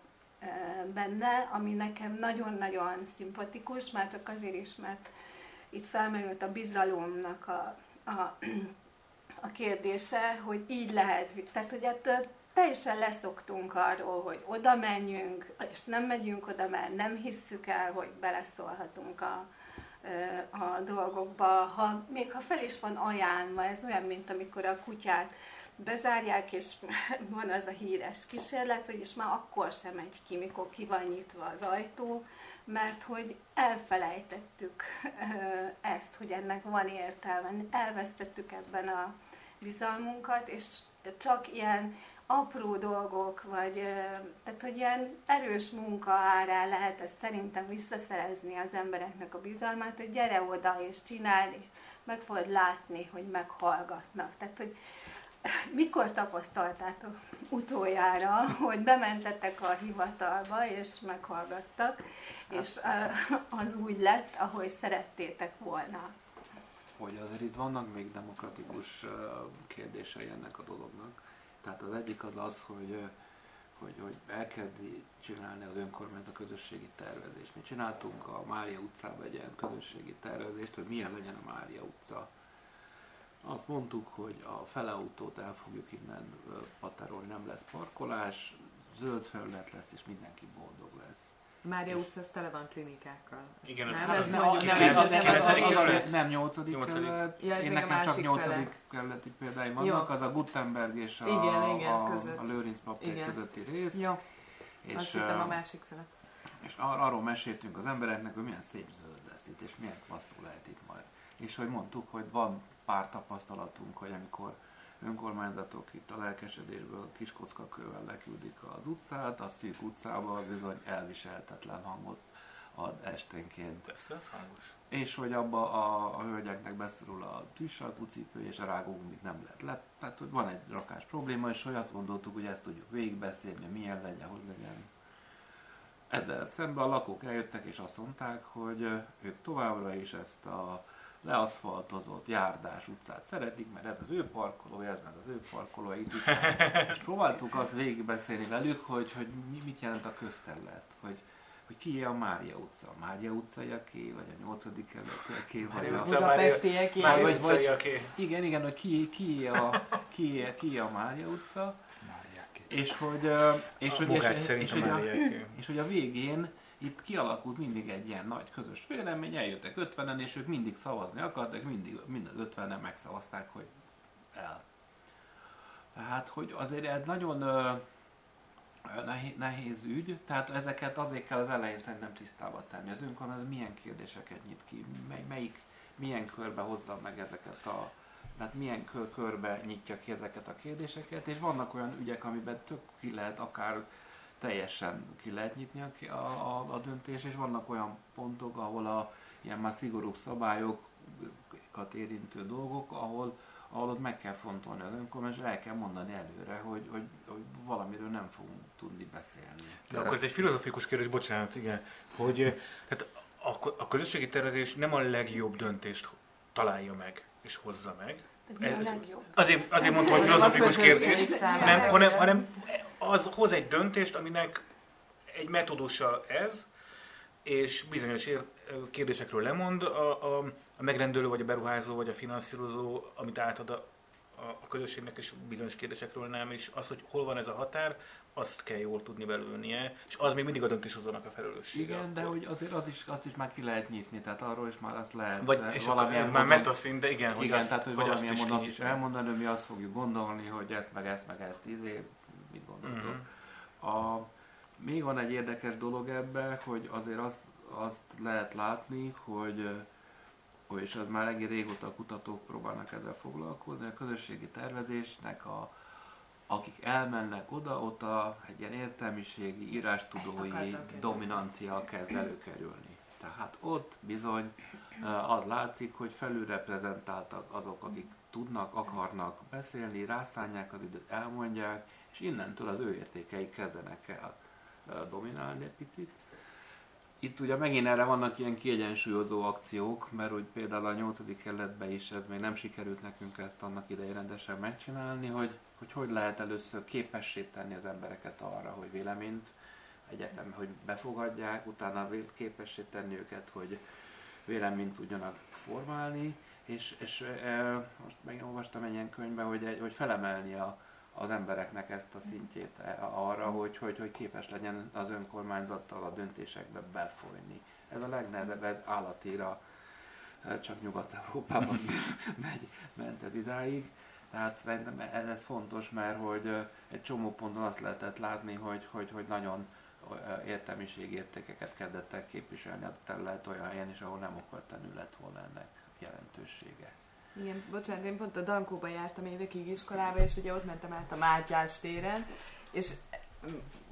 benne, ami nekem nagyon-nagyon szimpatikus, már csak azért is, mert itt felmerült a bizalomnak a, a, a kérdése, hogy így lehet, tehát hogy ettől teljesen leszoktunk arról, hogy oda menjünk, és nem megyünk oda, mert nem hisszük el, hogy beleszólhatunk a, a dolgokba. Ha, még ha fel is van ajánlva, ez olyan, mint amikor a kutyát bezárják, és van az a híres kísérlet, hogy és már akkor sem megy ki, mikor ki van nyitva az ajtó, mert hogy elfelejtettük ezt, hogy ennek van értelme, elvesztettük ebben a bizalmunkat, és csak ilyen apró dolgok, vagy tehát, hogy ilyen erős munka árán lehet ezt szerintem visszaszerezni az embereknek a bizalmát, hogy gyere oda és csinálni, és meg fogod látni, hogy meghallgatnak. Tehát, hogy mikor tapasztaltátok utoljára, hogy bementetek a hivatalba, és meghallgattak, és az úgy lett, ahogy szerettétek volna? Hogy azért itt vannak még demokratikus kérdései ennek a dolognak. Tehát az egyik az az, hogy, hogy, hogy elkezdi csinálni az önkormányzat a közösségi tervezést. Mi csináltunk a Mária utcában egy ilyen közösségi tervezést, hogy milyen legyen a Mária utca azt mondtuk, hogy a fele autót el fogjuk innen paterolni, nem lesz parkolás, zöld felület lesz, és mindenki boldog lesz. Mária utca az tele van klinikákkal. Igen, nem, ez nem, nem, nem, nyolcadik kerület. Én nekem csak nyolcadik kerületi példáim vannak, az a Gutenberg és a, igen, igen, a, a Lőrinc papír közötti rész. Jó, és, azt hittem a másik fele. És ar- arról meséltünk az embereknek, hogy milyen szép zöld lesz itt, és milyen klasszul lehet itt majd. És hogy mondtuk, hogy van pár tapasztalatunk, hogy amikor önkormányzatok itt a lelkesedésből kiskockakővel leküldik az utcát, a szűk utcába bizony elviselhetetlen hangot ad esténként. Persze, ez hangos. És hogy abba a, a hölgyeknek beszorul a tűzsalkucipő és a rágógumit nem lehet le. Tehát, hogy van egy rakás probléma, és hogy azt gondoltuk, hogy ezt tudjuk végigbeszélni, milyen legyen, hogy legyen. Ezzel szemben a lakók eljöttek, és azt mondták, hogy ők továbbra is ezt a leaszfaltozott, járdás utcát szeretik, mert ez az ő parkolója, ez meg az ő parkolója. Itt, és próbáltuk azt végigbeszélni velük, hogy, hogy mit jelent a közterület, hogy, hogy ki a Mária utca, a Mária utcaiaké, vagy a 8. kerületiaké, vagy a budapestieké, vagy, vagy, igen, igen, hogy ki, ki, a, ki, ki a Mária utca, és hogy, és, hogy, és, és, és, hogy a, és hogy a végén itt kialakult mindig egy ilyen nagy közös vélemény, eljöttek 50-en, és ők mindig szavazni akartak, mindig mind az 50-en megszavazták, hogy el. Tehát, hogy azért ez nagyon ö, nehéz ügy, tehát ezeket azért kell az elején szerintem tisztába tenni. Az önkormányzat milyen kérdéseket nyit ki, mely, melyik, milyen körbe hozza meg ezeket a tehát milyen kör, körbe nyitja ki ezeket a kérdéseket, és vannak olyan ügyek, amiben tök ki lehet akár teljesen ki lehet nyitni a, a, a döntés, és vannak olyan pontok, ahol a ilyen már szigorúbb szabályokat érintő dolgok, ahol, ahol ott meg kell fontolni az önkormányzat, el kell mondani előre, hogy, hogy, hogy valamiről nem fogunk tudni beszélni. De akkor ez egy filozofikus kérdés, bocsánat, igen, hogy tehát a, a közösségi tervezés nem a legjobb döntést találja meg és hozza meg. Ez, a legjobb? Azért, azért mondtam, hogy filozofikus kérdés, nem, hanem, hanem az hoz egy döntést, aminek egy metódusa ez, és bizonyos ér, kérdésekről lemond a, a, a megrendelő, vagy a beruházó, vagy a finanszírozó, amit átad a, a, a közösségnek, és bizonyos kérdésekről nem, és az, hogy hol van ez a határ, azt kell jól tudni belőlnie, és az még mindig a döntéshozónak a felelőssége. Igen, akkor. de hogy azért az is, azt is már ki lehet nyitni, tehát arról is már azt lehet Vagy, és valamilyen ez már metaszín, de igen, hogy igen, azt, tehát hogy valamilyen mondat is, is elmondani, mi azt fogjuk gondolni, hogy ezt meg ezt meg ezt izé, mit gondoltok. Uh-huh. A, még van egy érdekes dolog ebben, hogy azért azt, azt lehet látni, hogy és az már egész régóta a kutatók próbálnak ezzel foglalkozni, a közösségi tervezésnek a, akik elmennek oda, ott a, egy ilyen értelmiségi, írástudói dominancia kezd előkerülni. Tehát ott bizony az látszik, hogy felülreprezentáltak azok, akik tudnak, akarnak beszélni, rászánják az időt, elmondják, és innentől az ő értékeik kezdenek el dominálni egy picit. itt ugye megint erre vannak ilyen kiegyensúlyozó akciók, mert úgy például a 8. kerületben is ez még nem sikerült nekünk ezt annak idején rendesen megcsinálni, hogy hogy, hogy lehet először képessé tenni az embereket arra, hogy véleményt egyetem, hogy befogadják, utána képessé tenni őket, hogy véleményt tudjanak formálni, és, és e, most megolvastam egy ilyen könyvben, hogy, hogy felemelni a, az embereknek ezt a szintjét e, arra, hogy, hogy, hogy képes legyen az önkormányzattal a döntésekbe befolyni. Ez a legnehezebb, ez állatira, e, csak Nyugat-Európában megy, ment ez idáig. Tehát szerintem ez, ez fontos, mert hogy egy csomó ponton azt lehetett látni, hogy, hogy, hogy nagyon értelmiségi értékeket kezdettek képviselni a terület olyan helyen is, ahol nem okvetlenül lett volna ennek jelentősége. Igen, bocsánat, én pont a Dankóba jártam évekig iskolába, és ugye ott mentem át a Mátyás téren, és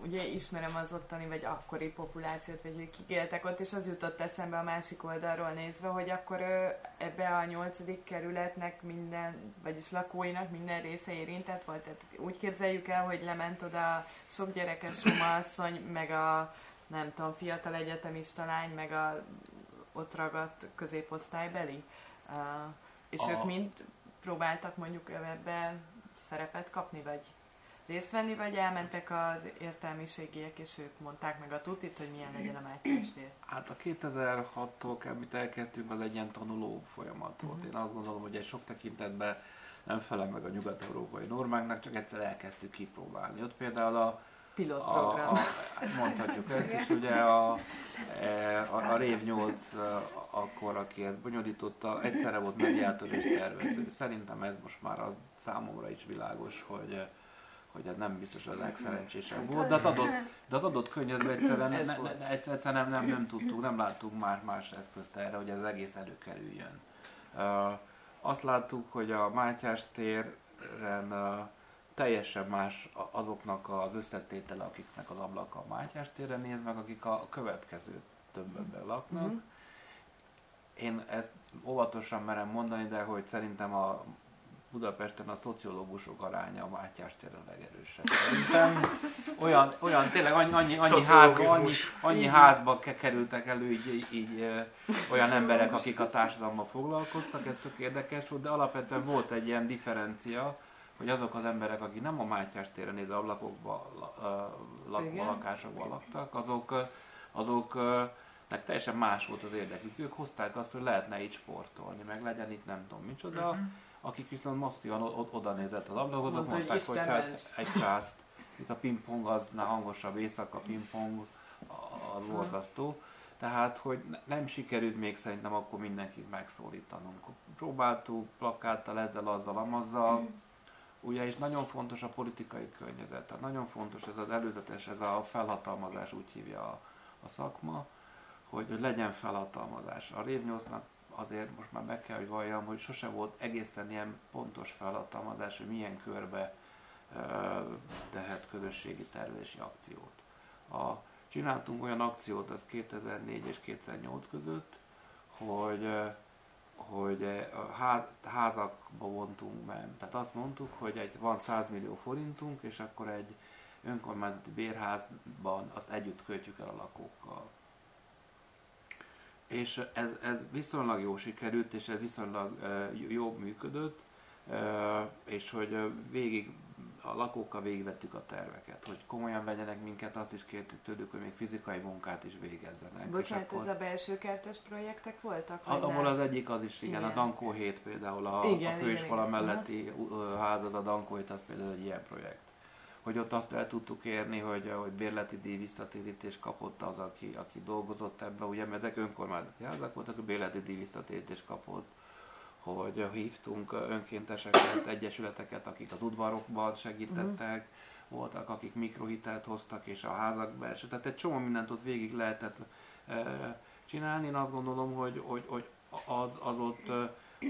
ugye ismerem az ottani, vagy akkori populációt, vagy hogy kik ott, és az jutott eszembe a másik oldalról nézve, hogy akkor ebbe a nyolcadik kerületnek minden, vagyis lakóinak minden része érintett volt. Tehát úgy képzeljük el, hogy lement oda sok gyerekes roma asszony, meg a nem tudom, fiatal egyetemista lány, meg a ott ragadt középosztálybeli. Uh, és a... ők mind próbáltak mondjuk ebbe szerepet kapni, vagy részt venni, vagy elmentek az értelmiségiek, és ők mondták meg a tutit, hogy milyen legyen a Mátyás tér? Hát a 2006-tól, amit elkezdtünk, az egy ilyen tanuló folyamat volt. Uh-huh. Én azt gondolom, hogy egy sok tekintetben nem felel meg a nyugat-európai normáknak, csak egyszer elkezdtük kipróbálni. Ott például a pilotprogram. A, a, mondhatjuk ezt is, ugye a, e, a, a Rév 8 akkor, aki ezt bonyolította, egyszerre volt mediátor és tervező. Szerintem ez most már az számomra is világos, hogy hogy ez nem biztos a legszerencsésebb volt, de az adott, de az adott környezetben egyszerűen, ne, ne, ne, egyszerűen nem, nem, nem tudtuk, nem láttuk más, más eszközt erre, hogy ez egész előkerüljön. Uh, azt láttuk, hogy a Mátyás téren uh, teljesen más azoknak az összetétele, akiknek az ablaka a Mátyás térre néz meg, akik a következő tömbben laknak. Mm-hmm. Én ezt óvatosan merem mondani, de hogy szerintem a Budapesten a szociológusok aránya a Mátyás téren legerősebb. Szerintem olyan, olyan tényleg annyi, annyi, annyi, házba, annyi, annyi házba kerültek elő így, így, így olyan emberek, akik a társadalommal foglalkoztak, ez tök érdekes volt, de alapvetően volt egy ilyen differencia, hogy azok az emberek, akik nem a Mátyás téren néző ablakokba, lak, lakásokban laktak, azok, azok nek teljesen más volt az érdekük. Ők hozták azt, hogy lehetne itt sportolni, meg legyen itt nem tudom micsoda, uh-huh akik viszont masszívan oda nézett az ablakhoz, Mondta, mondták, hogy, hát egy kászt, itt a pingpong az hangosabb, éjszaka pingpong, a borzasztó. Tehát, hogy nem sikerült még szerintem akkor mindenkit megszólítanunk. Próbáltuk plakáttal, ezzel, azzal, amazzal. Ugye, és nagyon fontos a politikai környezet. Tehát nagyon fontos ez az előzetes, ez a felhatalmazás, úgy hívja a, a szakma, hogy, hogy legyen felhatalmazás. A Révnyósznak azért most már meg kell, hogy valljam, hogy sose volt egészen ilyen pontos felhatalmazás, hogy milyen körbe tehet közösségi tervezési akciót. A, csináltunk olyan akciót, az 2004 és 2008 között, hogy, hogy a házakba vontunk be. Tehát azt mondtuk, hogy egy, van 100 millió forintunk, és akkor egy önkormányzati bérházban azt együtt költjük el a lakókkal és ez, ez viszonylag jó sikerült, és ez viszonylag uh, jó működött, uh, és hogy uh, végig a lakókkal végigvettük a terveket, hogy komolyan vegyenek minket, azt is kértük tőlük, hogy még fizikai munkát is végezzenek. Bocsánat, akkor... ez a belső kertes projektek voltak? Hát, ahol az egyik az is, igen, igen. a Dankó 7 például, a, igen, a főiskola igen, melletti igen. házad, a Dankó 7, az például egy ilyen projekt hogy ott azt el tudtuk érni, hogy, hogy bérleti díj visszatérítést kapott az, aki, aki dolgozott ebbe, ugye, mert ezek önkormányzati házak voltak, a bérleti díj visszatérítést kapott, hogy hívtunk önkénteseket, egyesületeket, akik az udvarokban segítettek, uh-huh. voltak, akik mikrohitelt hoztak, és a házak belső, tehát egy csomó mindent ott végig lehetett e, csinálni. Én azt gondolom, hogy, hogy, hogy az, az ott,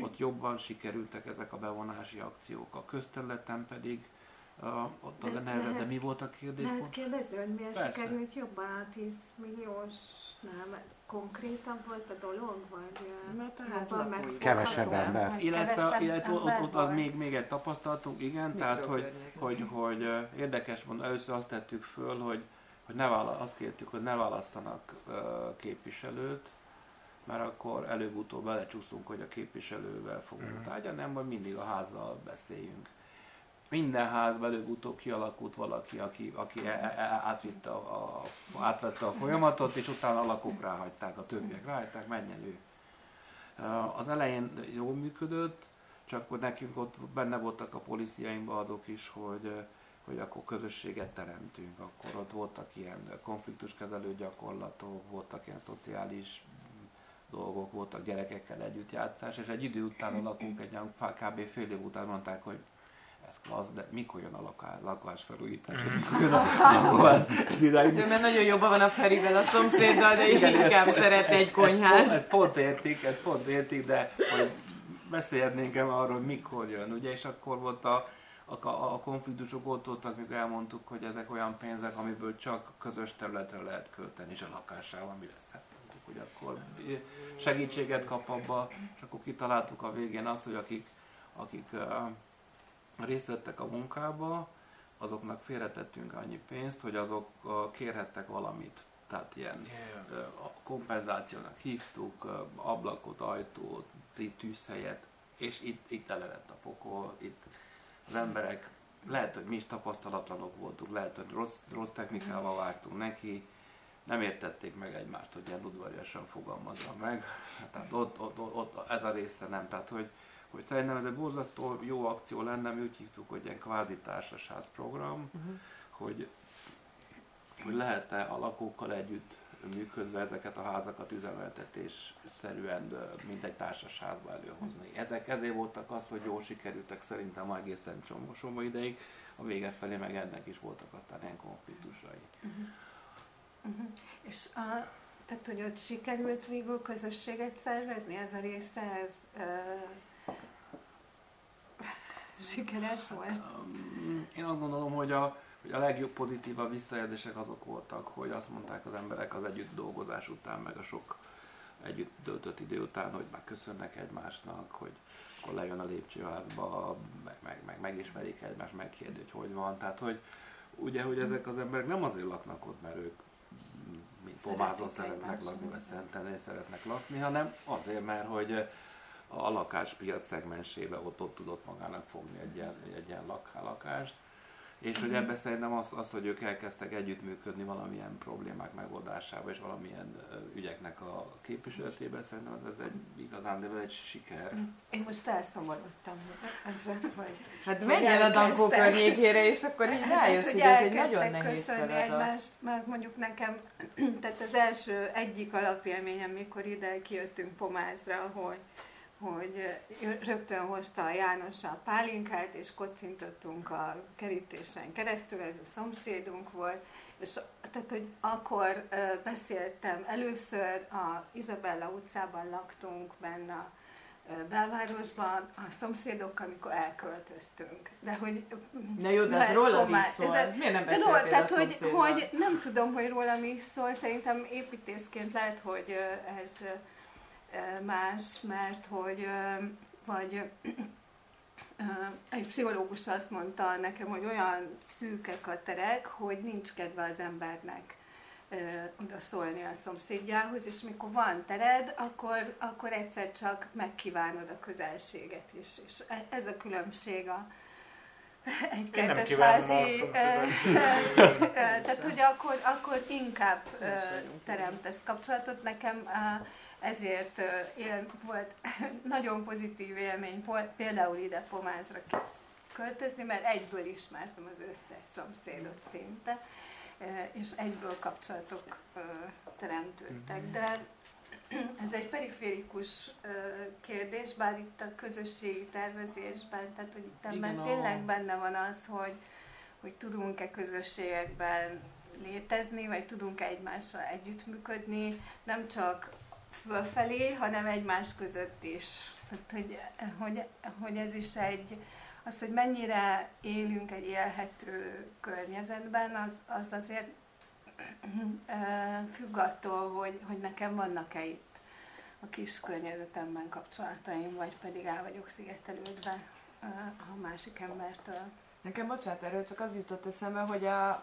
ott jobban sikerültek ezek a bevonási akciók. A közterületen pedig uh, ott az a nehezebb, de mi volt a kérdés? Lehet kérdezni, hogy miért Persze. sikerült jobban a 10 milliós, nem, konkrétabb volt a dolog, vagy Mert a házban Kevesebb ember. Illetve, kevesebb illetve ember ott, ott az még, még egy tapasztalatunk, igen, tehát hogy, hogy, hogy érdekes mond, először azt tettük föl, hogy hogy ne vála, azt kértük, hogy ne választanak képviselőt, mert akkor előbb-utóbb belecsúszunk, hogy a képviselővel fogunk Mhm. tárgyalni, nem, vagy mindig a házzal beszéljünk. Minden házban előbb-utóbb kialakult valaki, aki, aki e, e, e, átvitte a, a, átvette a folyamatot, és utána a lakók ráhagyták, a többiek ráhagyták, menjen ő. Az elején jól működött, csak hogy nekünk ott benne voltak a policiainkban azok is, hogy, hogy akkor közösséget teremtünk, akkor ott voltak ilyen konfliktuskezelő gyakorlatok, voltak ilyen szociális dolgok, voltak gyerekekkel együtt játszás, és egy idő után a lakók egy kb. fél év után mondták, hogy ez klassz, de mikor jön a lakás, lakásfelújítás, mikor jön a lakás, ez idáig Ő mert nagyon jobban van a Ferivel a szomszéddal, de Igen, inkább ezt- szeretne egy ezt- Ezt, konyhát. ezt pont értik, ezt pont értik, de hogy beszélhetnénk arról, mikor jön, ugye, és akkor volt a, a, a konfliktusok ott voltak, mikor elmondtuk, hogy ezek olyan pénzek, amiből csak közös területre lehet költeni, és a lakással mi lesz? Hát mondtuk, hogy akkor segítséget kap abba, és akkor kitaláltuk a végén azt, hogy akik, akik részt vettek a munkába, azoknak félretettünk annyi pénzt, hogy azok kérhettek valamit. Tehát ilyen a kompenzációnak hívtuk, ablakot, ajtót, tű- tűzhelyet, és itt, itt tele lett a pokol, itt az emberek, lehet, hogy mi is tapasztalatlanok voltunk, lehet, hogy rossz, rossz technikával vágtunk neki, nem értették meg egymást, hogy ilyen udvariasan fogalmazza meg. Tehát ott, ott, ott, ott, ez a része nem. Tehát, hogy, hogy szerintem ez egy borzasztó jó akció lenne, mi úgy hívtuk, hogy ilyen kvázi társasház program, Uh-huh. hogy, hogy lehet-e a lakókkal együtt működve ezeket a házakat üzemeltetésszerűen, ö, mint egy társasházba előhozni. Ezek ezért voltak az, hogy jól sikerültek szerintem egészen csomó, ideig, a vége felé meg ennek is voltak aztán ilyen konfliktusai. Uh-huh. És a, tehát, hogy ott sikerült végül közösséget szervezni, ez a része, ez uh, sikeres volt? Én azt gondolom, hogy a, hogy a legjobb pozitívabb visszajelzések azok voltak, hogy azt mondták az emberek az együtt dolgozás után, meg a sok együtt töltött idő után, hogy már köszönnek egymásnak, hogy akkor lejön a lépcsőházba, meg, meg, meg megismerik egymást, megkérdi, hogy hogy van. Tehát, hogy ugye, hogy ezek az emberek nem azért laknak ott, mert ők mint Pomázon szeretnek lakni, vagy Szentendrén szeretnek lakni, hanem azért, mert hogy a lakáspiac szegmensébe ott, ott tudott magának fogni egy ilyen, egy ilyen lak, lakást. És hogy ebbe szerintem az, az, hogy ők elkezdtek együttműködni valamilyen problémák megoldásába és valamilyen ügyeknek a képviseletében, szerintem ez, ez egy igazán, de egy siker. Én most elszomorodtam ezzel, hogy Hát Hogy menj el a Dankó környékére, és akkor így rájössz, Hát, hogy ez egy nagyon nehéz köszönni feladat. egymást, mert mondjuk nekem, tehát az első egyik alapélményem, mikor ide kijöttünk Pomázra, hogy, hogy rögtön hozta a János a pálinkát, és kocintottunk a kerítésen keresztül, ez a szomszédunk volt, és tehát, hogy akkor beszéltem először, a Izabella utcában laktunk benne a belvárosban, a szomszédokkal, amikor elköltöztünk. De hogy... Na jó, de rólad Pomá- is szól. de- Miért nem beszéltél no, tehát, a hogy, hogy nem tudom, hogy rólam is szól, szerintem építészként lehet, hogy ez más, mert hogy vagy egy pszichológus azt mondta nekem, hogy olyan szűkek a terek, hogy nincs kedve az embernek oda szólni a szomszédjához, és mikor van tered, akkor, akkor egyszer csak megkívánod a közelséget is. És e- ez a különbség a egy kettes házi, tehát hogy akkor, akkor inkább teremtesz kapcsolatot. Nekem ezért él, volt nagyon pozitív élmény volt például ide Pomázra költözni, mert egyből ismertem az összes szomszédot szinte, és egyből kapcsolatok teremtődtek. De ez egy periférikus kérdés, bár itt a közösségi tervezésben, tehát hogy itt ebben tényleg benne van az, hogy, hogy tudunk-e közösségekben létezni, vagy tudunk-e egymással együttműködni, nem csak fölfelé, hanem egymás között is. Tehát, hogy, hogy, hogy ez is egy, az, hogy mennyire élünk egy élhető környezetben, az, az azért függ attól, hogy, hogy nekem vannak-e itt a kis környezetemben kapcsolataim, vagy pedig el vagyok szigetelődve a másik embertől. Nekem, bocsánat, erről csak az jutott eszembe, hogy a,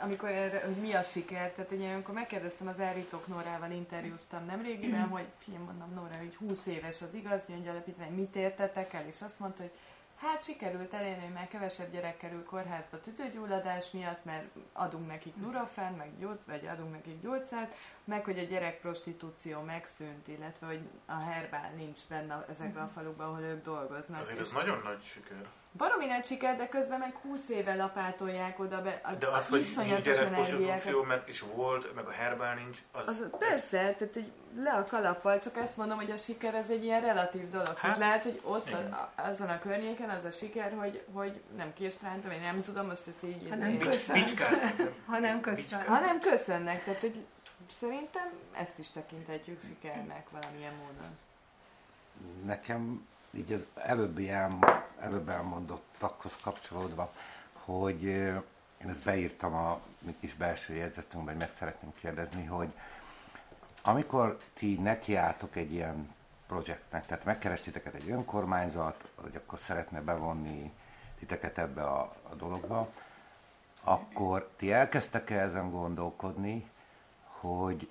amikor erre, hogy mi a siker, tehát ugye amikor megkérdeztem az Elritok Nórával, interjúztam nemrégiben, hogy fiam mondom Nóra, hogy 20 éves az igaz gyöngyalapítvány, mit értetek el, és azt mondta, hogy Hát sikerült elérni, hogy már kevesebb gyerek kerül kórházba tüdőgyulladás miatt, mert adunk nekik nurofen, meg gyógy, vagy adunk nekik gyógyszert, meg hogy a gyerek prostitúció megszűnt, illetve hogy a herbál nincs benne ezekben a falukban, ahol ők dolgoznak. Azért ez nagyon nagy siker. Baromi nagy siker, de közben meg 20 éve lapátolják oda be. Az, de az, hogy nincs gyerekprostitúció, meg is volt, meg a herbál nincs, az... az persze, tehát hogy le a kalappal, csak ezt mondom, hogy a siker az egy ilyen relatív dolog. Hát, lehet, hogy ott a, azon a környéken az a siker, hogy, hogy nem késtrántam, én nem tudom, most ezt így... Ha nem köszön. Ha nem köszön. Ha nem köszönnek, tehát hogy szerintem ezt is tekinthetjük sikernek valamilyen módon. Nekem így az előbbi elm, előbb elmondottakhoz kapcsolódva, hogy én ezt beírtam a mi kis belső jegyzetünkbe, hogy meg szeretném kérdezni, hogy amikor ti nekiálltok egy ilyen projektnek, tehát megkerestiteket egy önkormányzat, hogy akkor szeretne bevonni titeket ebbe a, a dologba, akkor ti elkezdtek -e ezen gondolkodni, hogy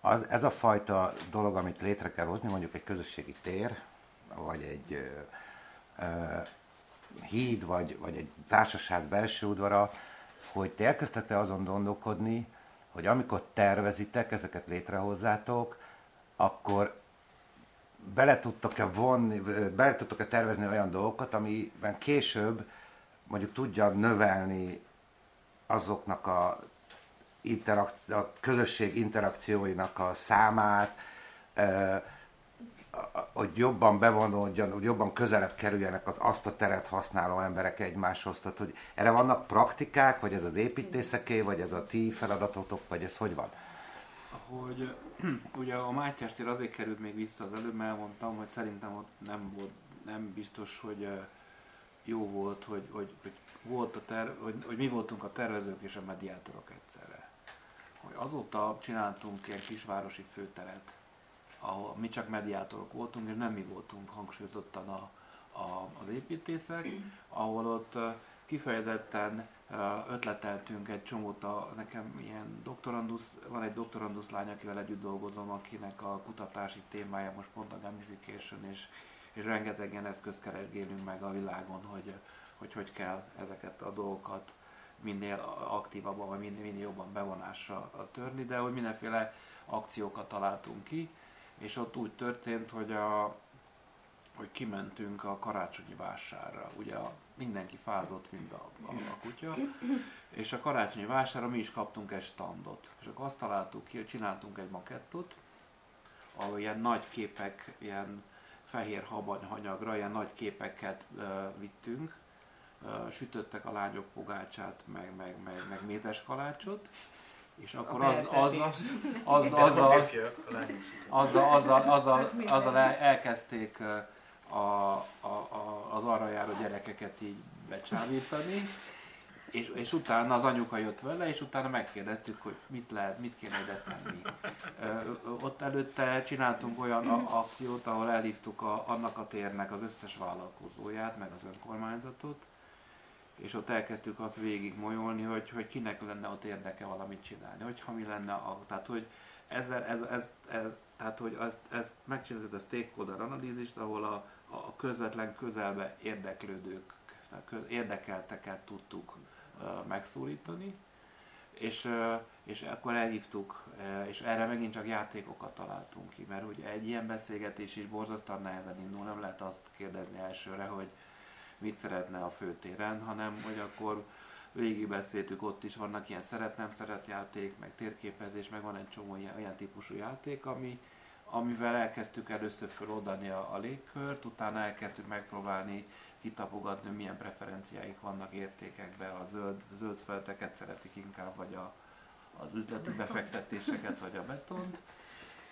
az, ez a fajta dolog, amit létre kell hozni, mondjuk egy közösségi tér, vagy egy híd, vagy, vagy egy társaság belső udvara, hogy ti elkezdtek azon gondolkodni, hogy amikor tervezitek, ezeket létrehozzátok, akkor bele tudtok-e vonni, bele tudtok-e tervezni olyan dolgokat, amiben később mondjuk tudja növelni azoknak a, interak- a közösség interakcióinak a számát, hogy jobban bevonódjon, hogy jobban közelebb kerüljenek az, azt a teret használó emberek egymáshoz. Tehát, hogy erre vannak praktikák, vagy ez az építészeké, vagy ez a ti feladatotok, vagy ez hogy van? Hogy ugye a Mátyás tér azért került még vissza az előbb, mert elmondtam, hogy szerintem ott nem volt, nem biztos, hogy jó volt, hogy, hogy, hogy, volt a ter, hogy, hogy mi voltunk a tervezők és a mediátorok egyszerre. Hogy azóta csináltunk ilyen kisvárosi főteret, ahol mi csak mediátorok voltunk, és nem mi voltunk hangsúlyozottan a, a, az építészek, ahol ott kifejezetten ötleteltünk egy csomót, a, nekem ilyen doktorandusz, van egy doktorandusz lány, akivel együtt dolgozom, akinek a kutatási témája most pont a gamification, és, és rengeteg ilyen eszközt keresgélünk meg a világon, hogy, hogy hogy kell ezeket a dolgokat minél aktívabban, vagy minél, minél jobban bevonásra törni, de hogy mindenféle akciókat találtunk ki, és ott úgy történt, hogy, a, hogy kimentünk a karácsonyi vásárra. Ugye a, mindenki fázott, mint a, a, a kutya, és a karácsonyi vásárra mi is kaptunk egy standot. És akkor azt találtuk ki, hogy csináltunk egy makettot, ahol ilyen nagy képek, ilyen fehér habanyagra, ilyen nagy képeket uh, vittünk, uh, sütöttek a lányok pogácsát, meg, meg, meg, meg mézes kalácsot, és akkor az, az, az, az, az, azzal, azzal, azzal elkezdték a, a, a, az arra járó gyerekeket így becsábítani, és, és utána az anyuka jött vele, és utána megkérdeztük, hogy mit lehet, mit kéne ide tenni. Ott előtte csináltunk olyan akciót, ahol elhívtuk a, annak a térnek az összes vállalkozóját, meg az önkormányzatot, és ott elkezdtük azt végig molyolni, hogy, hogy kinek lenne ott érdeke valamit csinálni, hogy ha mi lenne, a, tehát hogy ezzel, ez, ez, ez, tehát hogy ezt, ezt megcsináltuk a stakeholder analízist, ahol a, a közvetlen közelbe érdeklődők, érdekelteket tudtuk uh, megszólítani, és, uh, és akkor elhívtuk, uh, és erre megint csak játékokat találtunk ki, mert ugye egy ilyen beszélgetés is borzasztóan nehezen indul, nem lehet azt kérdezni elsőre, hogy mit szeretne a főtéren, hanem hogy akkor végigbeszéltük, ott is vannak ilyen szeret-nem szeret játék, meg térképezés, meg van egy csomó ilyen, olyan típusú játék, ami, amivel elkezdtük először feloldani a, a légkört, utána elkezdtük megpróbálni kitapogatni, milyen preferenciáik vannak értékekben, a zöld, zöld felteket szeretik inkább, vagy a, az üzleti befektetéseket, vagy a betont.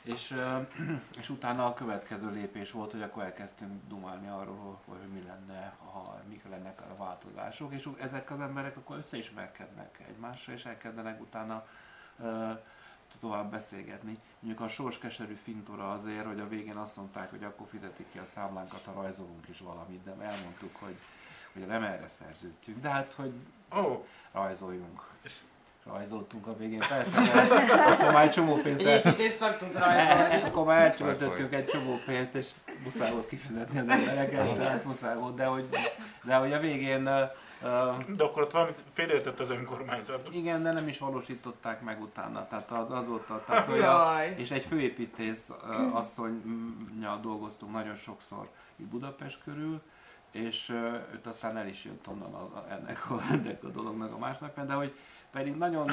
És, és utána a következő lépés volt, hogy akkor elkezdtünk dumálni arról, hogy mi lenne, ha mik lennek a változások, és ezek az emberek akkor összeismerkednek egymással, és elkezdenek utána tovább beszélgetni. Mondjuk a sors keserű fintora azért, hogy a végén azt mondták, hogy akkor fizetik ki a számlánkat, ha rajzolunk is valamit, de elmondtuk, hogy, hogy nem erre szerződtünk, de hát, hogy oh. rajzoljunk. És rajzoltunk a végén. Persze, mert akkor már egy csomó pénzt el, csak tud rajzolni. akkor már elcsöltöttünk egy csomó pénzt, és muszáj volt kifizetni az embereket, tehát muszáj volt, de hogy, de hogy a végén ö, De akkor ott valamit félreértett az önkormányzat. igen, de nem is valósították meg utána. Tehát az, az volt a, tehát, hogy a, Jaj. és egy főépítész ö, asszonynyal dolgoztunk nagyon sokszor itt Budapest körül, és ö, őt aztán el is jött onnan a, ennek, a, ennek a dolognak a másnapján, de hogy pedig nagyon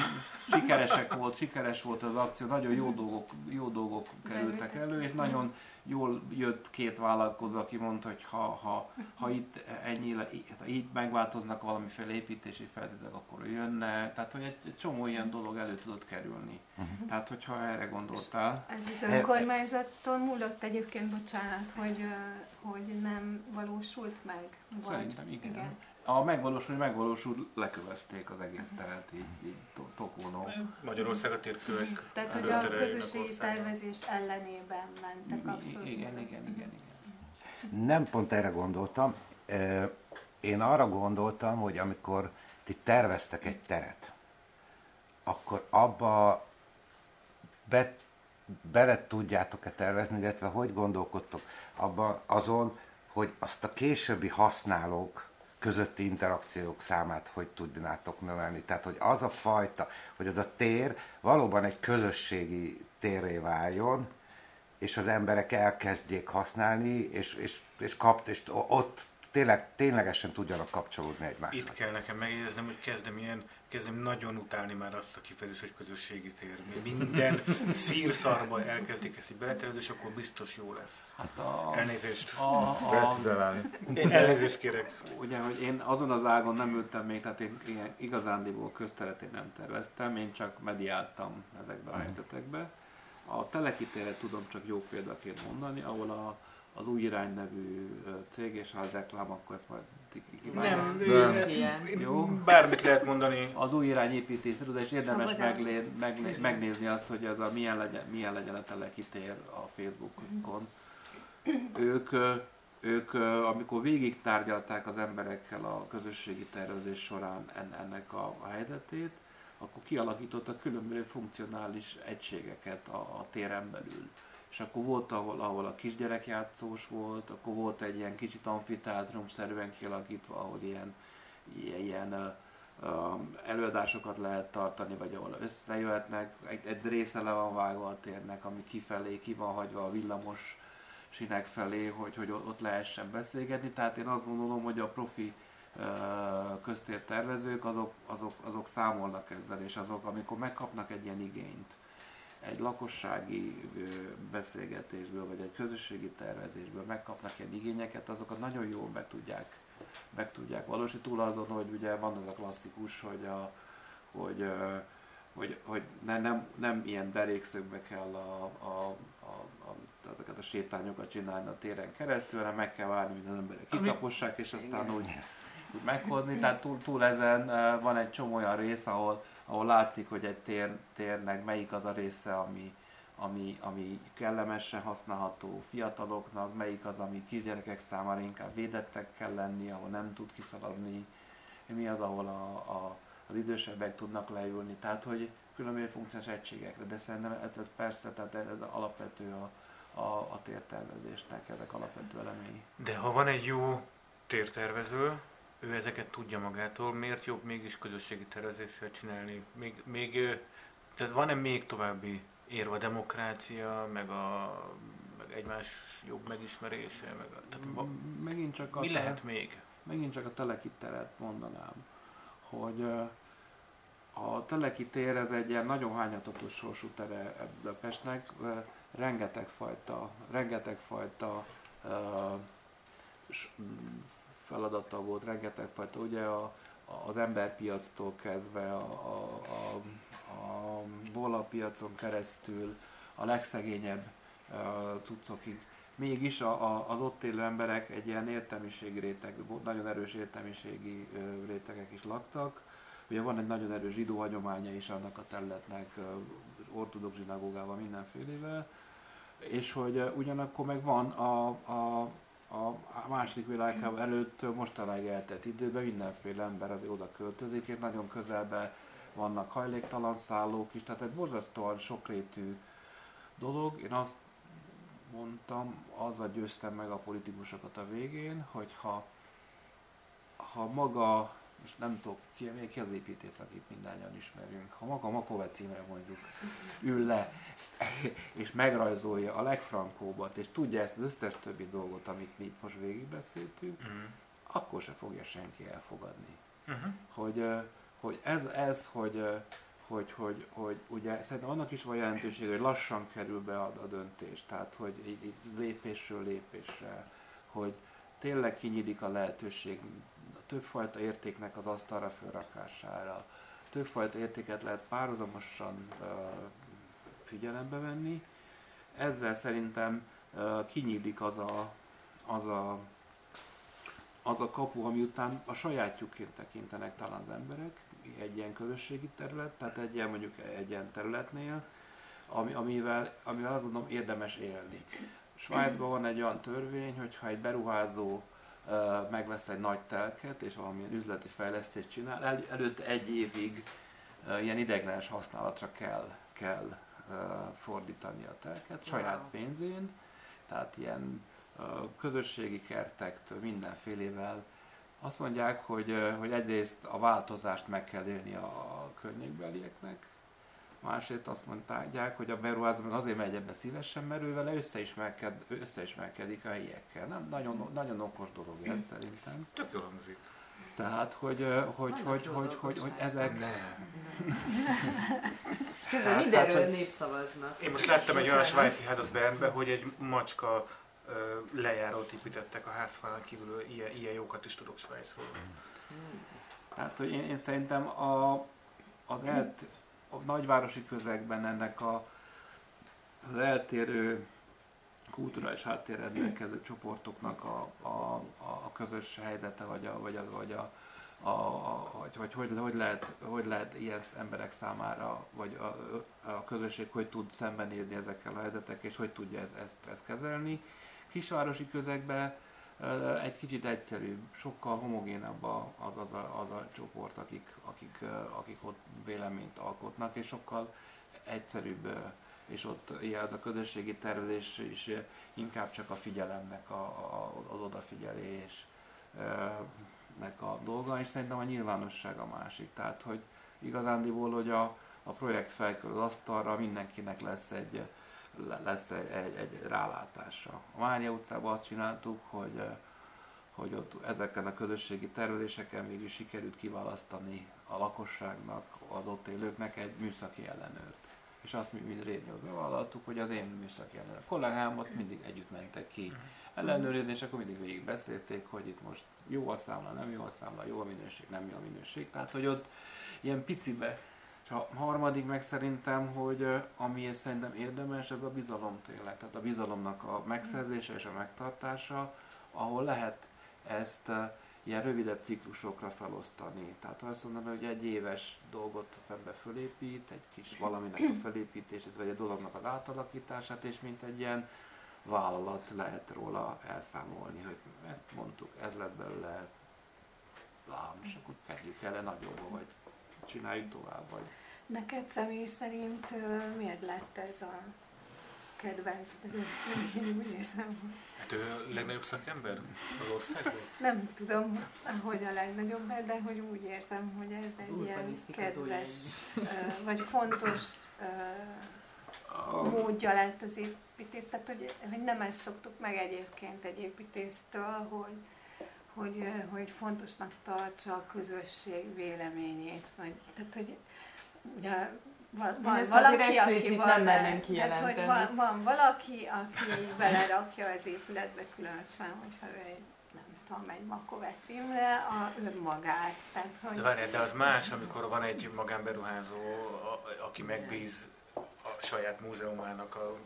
sikeresek volt, sikeres volt az akció, nagyon jó dolgok, jó dolgok kerültek elő, és nagyon jól jött két vállalkozó, aki mondta, hogy ha, ha, ha itt ennyi, ha itt megváltoznak valamiféle építési feltételek, akkor ő jönne. Tehát, hogy egy, egy csomó ilyen dolog elő tudott kerülni. Tehát, hogyha erre gondoltál. Ez az önkormányzaton múlott egyébként, bocsánat, hogy, hogy nem valósult meg. Vagy, Szerintem igen. A megvalósul, megvalósul, lekövezték az egész teret, így, így to- Tokónó. Magyarország a térkövek. Tehát, hogy a közösségi tervezés ellenében mentek abszolút. Igen, igen, igen, igen. Nem pont erre gondoltam. Én arra gondoltam, hogy amikor ti terveztek egy teret, akkor abba be, bele tudjátok-e tervezni, illetve hogy gondolkodtok abban azon, hogy azt a későbbi használók közötti interakciók számát hogy tudnátok növelni. Tehát, hogy az a fajta, hogy az a tér valóban egy közösségi térré váljon, és az emberek elkezdjék használni, és, és, és, kapt, és ott tényleg, ténylegesen tudjanak kapcsolódni egymáshoz. Itt kell nekem megjegyeznem, hogy kezdem ilyen, kezdem nagyon utálni már azt a kifejezést, hogy közösségi tér. Minden szírszarba elkezdik ezt így beletervezni, és akkor biztos jó lesz. Hát a, Elnézést. a, a. Én elnézést kérek. ugye, hogy én azon az ágon nem ültem még, tehát én ilyen igazándiból közteretén nem terveztem, én csak mediáltam ezekbe a helyzetekbe. A telekitére tudom csak jó példaként mondani, ahol a, az új irány nevű cég, és ha reklám, akkor ezt majd Nem, Nem. Jó. bármit lehet mondani. Az új irány építész iroda, és érdemes meglé, meglé, megnézni azt, hogy ez a milyen legyen, milyen legyen a telekitér a Facebookon. Ők, ők, amikor végig tárgyalták az emberekkel a közösségi tervezés során en- ennek a, a helyzetét, akkor kialakítottak különböző funkcionális egységeket a, a téren belül. És akkor volt, ahol, ahol a kisgyerekjátszós volt, akkor volt egy ilyen kicsit amfiteátrumszerűen kialakítva, ahol ilyen, ilyen, ilyen előadásokat lehet tartani, vagy ahol összejöhetnek, egy, egy része le van vágva a térnek, ami kifelé, ki van hagyva a villamos sinek felé, hogy, hogy ott lehessen beszélgetni. Tehát én azt gondolom, hogy a profi köztértervezők azok, azok, azok számolnak ezzel, és azok, amikor megkapnak egy ilyen igényt, egy lakossági beszélgetésből, vagy egy közösségi tervezésből megkapnak ilyen igényeket, azokat nagyon jól meg tudják, meg tudják valósítani, túl azon, hogy ugye van az a klasszikus, hogy, a, hogy, hogy, hogy ne, nem, nem ilyen derékszögbe kell a, a, a, a, ezeket a sétányokat csinálni a téren keresztül, hanem meg kell várni, hogy az emberek kitapossák, és aztán úgy, úgy meghozni. Tehát túl, túl ezen van egy csomó olyan rész, ahol, ahol látszik, hogy egy tér, térnek melyik az a része, ami, ami, ami kellemesen használható fiataloknak, melyik az, ami kisgyerekek számára inkább védettek kell lenni, ahol nem tud kiszaladni, mi az, ahol a, a, az idősebbek tudnak leülni. Tehát, hogy különböző funkciós egységekre, de szerintem ez, ez persze, tehát ez alapvető a, a, a tértervezésnek, ezek alapvető elemei. De ha van egy jó tértervező, ő ezeket tudja magától, miért jobb mégis közösségi tervezéssel csinálni? Még, még, tehát van-e még további érv a demokrácia, meg, a, meg egymás jobb megismerése? Meg a, tehát va, Megint csak a mi lehet még? megint csak a Teleki teret mondanám, hogy a Teleki tér ez egy ilyen nagyon hányatatos sorsú tere Budapestnek, rengeteg fajta, rengeteg fajta feladata volt, rengeteg fajta, ugye a, az emberpiactól kezdve a, a, a, a bólapiacon keresztül a legszegényebb ö, cuccokig mégis a, a, az ott élő emberek egy ilyen értelmiségi réteg, nagyon erős értelmiségi rétegek is laktak. Ugye van egy nagyon erős zsidó hagyománya is annak a területnek, ö, ortodox zsinagógával, mindenfélevel, és hogy ugyanakkor meg van a, a, a második világháború előtt mostanáig eltelt időben mindenféle ember az oda költözik, és nagyon közelbe vannak hajléktalan szállók is, tehát egy borzasztóan sokrétű dolog. Én azt mondtam, azzal győztem meg a politikusokat a végén, hogy ha, ha maga, most nem tudok ki, ki az építész, akit mindannyian ismerünk, ha maga Makovec Imre mondjuk ül le, és megrajzolja a legfrankóbbat, és tudja ezt az összes többi dolgot, amit mi itt most végigbeszéltünk, uh-huh. akkor se fogja senki elfogadni. Uh-huh. Hogy, hogy ez, ez hogy, hogy, hogy, hogy ugye szerintem annak is van jelentősége, hogy lassan kerül be a, a döntés, tehát hogy így, így lépésről lépésre, hogy tényleg kinyílik a lehetőség többfajta értéknek az asztalra felrakására, többfajta értéket lehet párhuzamosan figyelembe venni. Ezzel szerintem kinyílik az a, az a az a kapu, ami után a sajátjukként tekintenek talán az emberek, egy ilyen közösségi terület, tehát egy ilyen mondjuk egy ilyen területnél, ami, amivel, amivel azt mondom érdemes élni. Svájcban van egy olyan törvény, hogy ha egy beruházó uh, megvesz egy nagy telket, és valamilyen üzleti fejlesztést csinál, el, előtte egy évig ilyen ideglenes használatra kell, kell fordítani a telket, saját pénzén, tehát ilyen közösségi kertektől, mindenfélével. Azt mondják, hogy, hogy egyrészt a változást meg kell élni a környékbelieknek, másrészt azt mondták, hogy a beruházó meg azért megy ebbe szívesen, mert ő vele összeismerked, összeismerkedik a helyiekkel. Nem, nagyon, nagyon okos dolog ez szerintem. Tök jól hangzik. Tehát, hogy, hogy, hogy, hogy, hogy, hogy ezek... Nem. Közben mindenről népszavaznak. Én most láttam egy olyan svájci házat Bernbe, hogy egy macska lejárót építettek a házfalán kívül, ilyen, ilyen jókat is tudok Svájcról. Hát, hogy én, én szerintem a, az elt, a nagyvárosi közegben ennek a, az eltérő kulturális háttér rendelkező csoportoknak a, a, a, közös helyzete, vagy a, vagy a, vagy a, a, a, hogy, hogy, hogy, lehet, hogy lehet ilyen emberek számára, vagy a, a közösség hogy tud szembenézni ezekkel a helyzetek, és hogy tudja ez, ezt, ezt kezelni. Kisvárosi közegben egy kicsit egyszerűbb, sokkal homogénabb az, az, a, az a csoport, akik, akik, akik ott véleményt alkotnak, és sokkal egyszerűbb, és ott ilyen az a közösségi tervezés is inkább csak a figyelemnek, a, a, az odafigyelésnek a dolga, és szerintem a nyilvánosság a másik. Tehát, hogy igazándiból, hogy a, a projekt felkerül az asztalra, mindenkinek lesz egy, lesz egy, egy, egy rálátása. A Mária utcában azt csináltuk, hogy, eh, hogy ott ezeken a közösségi tervezéseken végül sikerült kiválasztani a lakosságnak, az ott élőknek egy műszaki ellenőrt. És azt mi mind révnyót bevállaltuk, hogy az én műszaki ellenőr kollégámat mindig együtt mentek ki ellenőrizni, és akkor mindig végig beszélték, hogy itt most jó a számla, nem jó a számla, jó a minőség, nem jó a minőség. Tehát, hogy ott ilyen picibe és a harmadik meg szerintem, hogy ami szerintem érdemes, ez a bizalom tényleg. Tehát a bizalomnak a megszerzése és a megtartása, ahol lehet ezt ilyen rövidebb ciklusokra felosztani. Tehát azt mondom, hogy egy éves dolgot febbe fölépít, egy kis valaminek a felépítését, vagy egy dolognak az átalakítását, és mint egy ilyen vállalat lehet róla elszámolni, hogy ezt mondtuk, ez lett belőle, lám, és akkor kezdjük el nagyobb, vagy csináljuk tovább. Vagy... Neked személy szerint miért lett ez a kedvenc Én úgy érzem, hogy... Hát ő a legnagyobb szakember az országban? Nem tudom, hogy a legnagyobb, de hogy úgy érzem, hogy ez egy ilyen kedves, vagy fontos módja lett az építész. Tehát, hogy, hogy nem ezt szoktuk meg egyébként egy építésztől, hogy, hogy, hogy fontosnak tartsa a közösség véleményét. Vagy, tehát, hogy ugye van, van valaki, aki van, nem merném kijelenteni. hogy van, van valaki, aki belerakja az épületbe, különösen, hogyha ő egy nem tudom, egy Makovec címre, a önmagát. Tehát, hogy... De várjál, de az más, amikor van egy magánberuházó, aki megbíz a saját múzeumának a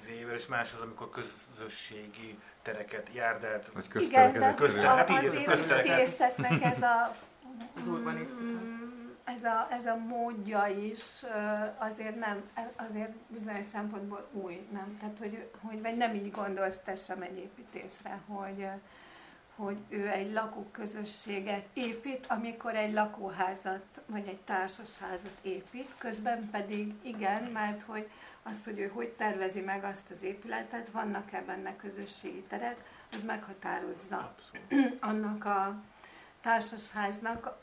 zével, és más az, amikor közösségi tereket, járdát, vagy köztereket. Igen, köztereket, hát így, köztereket. ez a, az ez a, ez a módja is azért nem, azért bizonyos szempontból új, nem? Tehát, hogy, hogy vagy nem így gondolsz te sem egy építészre, hogy, hogy ő egy lakóközösséget épít, amikor egy lakóházat vagy egy társasházat épít, közben pedig igen, mert hogy azt, hogy ő hogy tervezi meg azt az épületet, vannak-e benne közösségi terek, az meghatározza Abszolút. annak a társasháznak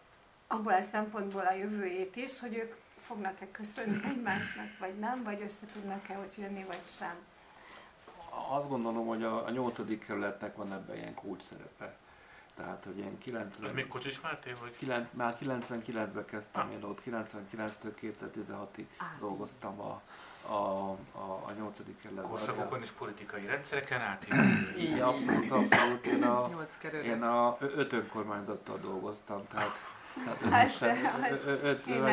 abból a szempontból a jövőjét is, hogy ők fognak-e köszönni egymásnak, vagy nem, vagy össze tudnak-e hogy jönni, vagy sem. Azt gondolom, hogy a, a 8. kerületnek van ebben ilyen kulcs szerepe. Tehát, hogy ilyen 90... Ez még Kocsis Máté, vagy? 9, már 99-ben kezdtem én ott, 99-től 2016-ig dolgoztam a, a, a, a 8. kerületben. Korszakokon és politikai rendszereken átépülő. Így, abszolút, abszolút. Én a, én a öt önkormányzattal dolgoztam, tehát, tehát én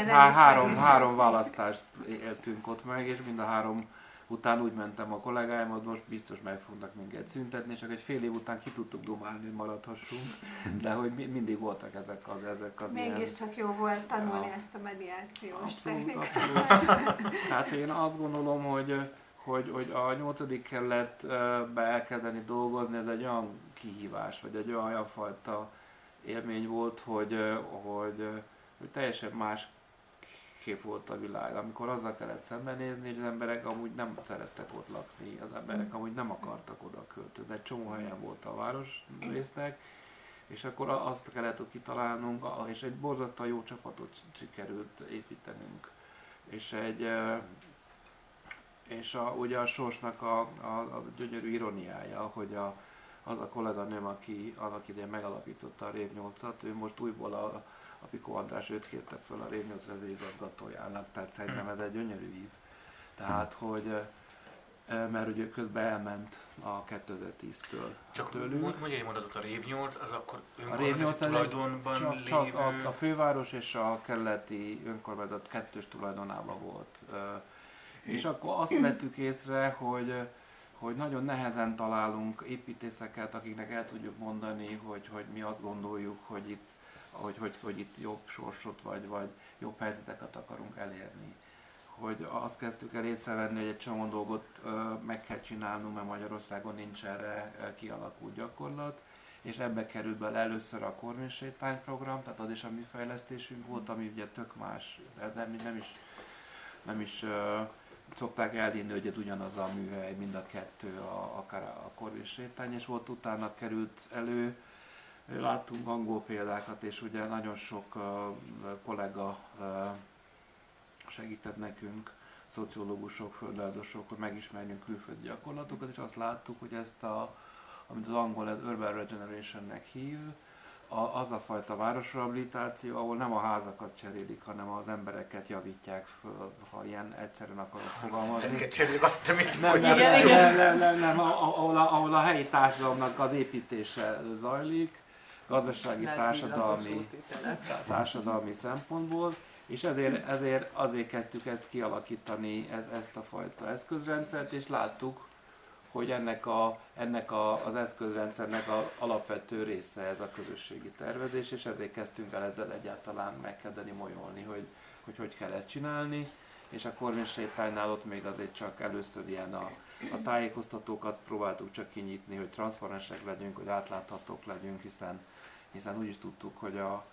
há, is három, három választást éltünk ott meg, és mind a három után úgy mentem a kollégáim, hogy most biztos meg fognak minket szüntetni, csak egy fél év után ki tudtuk dumálni, hogy maradhassunk, de hogy mi, mindig voltak ezek az, ezek az ilyen- Mégiscsak jó volt tanulni Ja. ezt a mediációs Abszolút, technikát. abszolút. Hát én azt gondolom, hogy, hogy, hogy a nyolcadik kerületbe elkezdeni dolgozni, ez egy olyan kihívás, vagy egy olyan, olyan fajta élmény volt, hogy, hogy, hogy teljesen más kép volt a világ, amikor azzal kellett szembenézni, hogy az emberek amúgy nem szerettek ott lakni, az emberek amúgy nem akartak oda költözni, egy csomó helyen volt a város résznek, és akkor azt kellett ott kitalálnunk, és egy borzasztóan jó csapatot sikerült építenünk. És egy, és a, ugye a sorsnak a, a, a gyönyörű ironiája, hogy a, az a kolléganőm, aki annak idején megalapította a Rév 8-at, ő most újból a, a Piko András őt kérte föl a Rév 8 vezérigazgatójának, tehát szerintem ez egy gyönyörű ív. Tehát, hogy ö, ö, mert ugye közben elment a 2010-től Csak tőlünk. mondj egy mondatot, a Rév 8, az akkor önkormányzati 8 az egy- tulajdonban csak, csak lévő... a, a főváros és a kerületi önkormányzat kettős tulajdonában volt. És akkor azt vettük észre, hogy, hogy nagyon nehezen találunk építészeket, akiknek el tudjuk mondani, hogy, hogy mi azt gondoljuk, hogy itt, hogy, hogy, hogy itt jobb sorsot vagy, vagy jobb helyzeteket akarunk elérni. Hogy azt kezdtük el észrevenni, hogy egy csomó dolgot meg kell csinálnunk, mert Magyarországon nincs erre kialakult gyakorlat, és ebbe került bele először a Korvin sétány program, tehát az is a mi fejlesztésünk volt, ami ugye tök más, de nem, nem is, nem is uh, szokták elhinni, hogy ez ugyanaz a műhely, mind a kettő, a, akár a Korvin sétány, és volt utána került elő, láttunk angol példákat, és ugye nagyon sok kollega segített nekünk, szociológusok, földrajzosok, hogy megismerjünk külföldi gyakorlatokat, és azt láttuk, hogy ezt a, amit az angol Urban Regenerationnek hív, a, az a fajta városrehabilitáció, ahol nem a házakat cserélik, hanem az embereket javítják föl, ha ilyen egyszerűen akarok fogalmazni. Ezeket cseréljük, azt Nem, nem, nem, nem, nem, nem, nem, ahol, a, ahol a helyi társadalomnak az építése zajlik, gazdasági, társadalmi, társadalmi szempontból, és ezért, ezért azért kezdtük ezt kialakítani, ez, ezt a fajta eszközrendszert, és láttuk, hogy ennek, a, ennek a, az eszközrendszernek a alapvető része ez a közösségi tervezés, és ezért kezdtünk el ezzel egyáltalán megkezdeni molyolni, hogy, hogy hogy kell ezt csinálni, és a Korvin sétánynál ott még azért csak először ilyen a, a tájékoztatókat próbáltuk csak kinyitni, hogy transzparensek legyünk, hogy átláthatók legyünk, hiszen, hiszen úgy is tudtuk, hogy, a,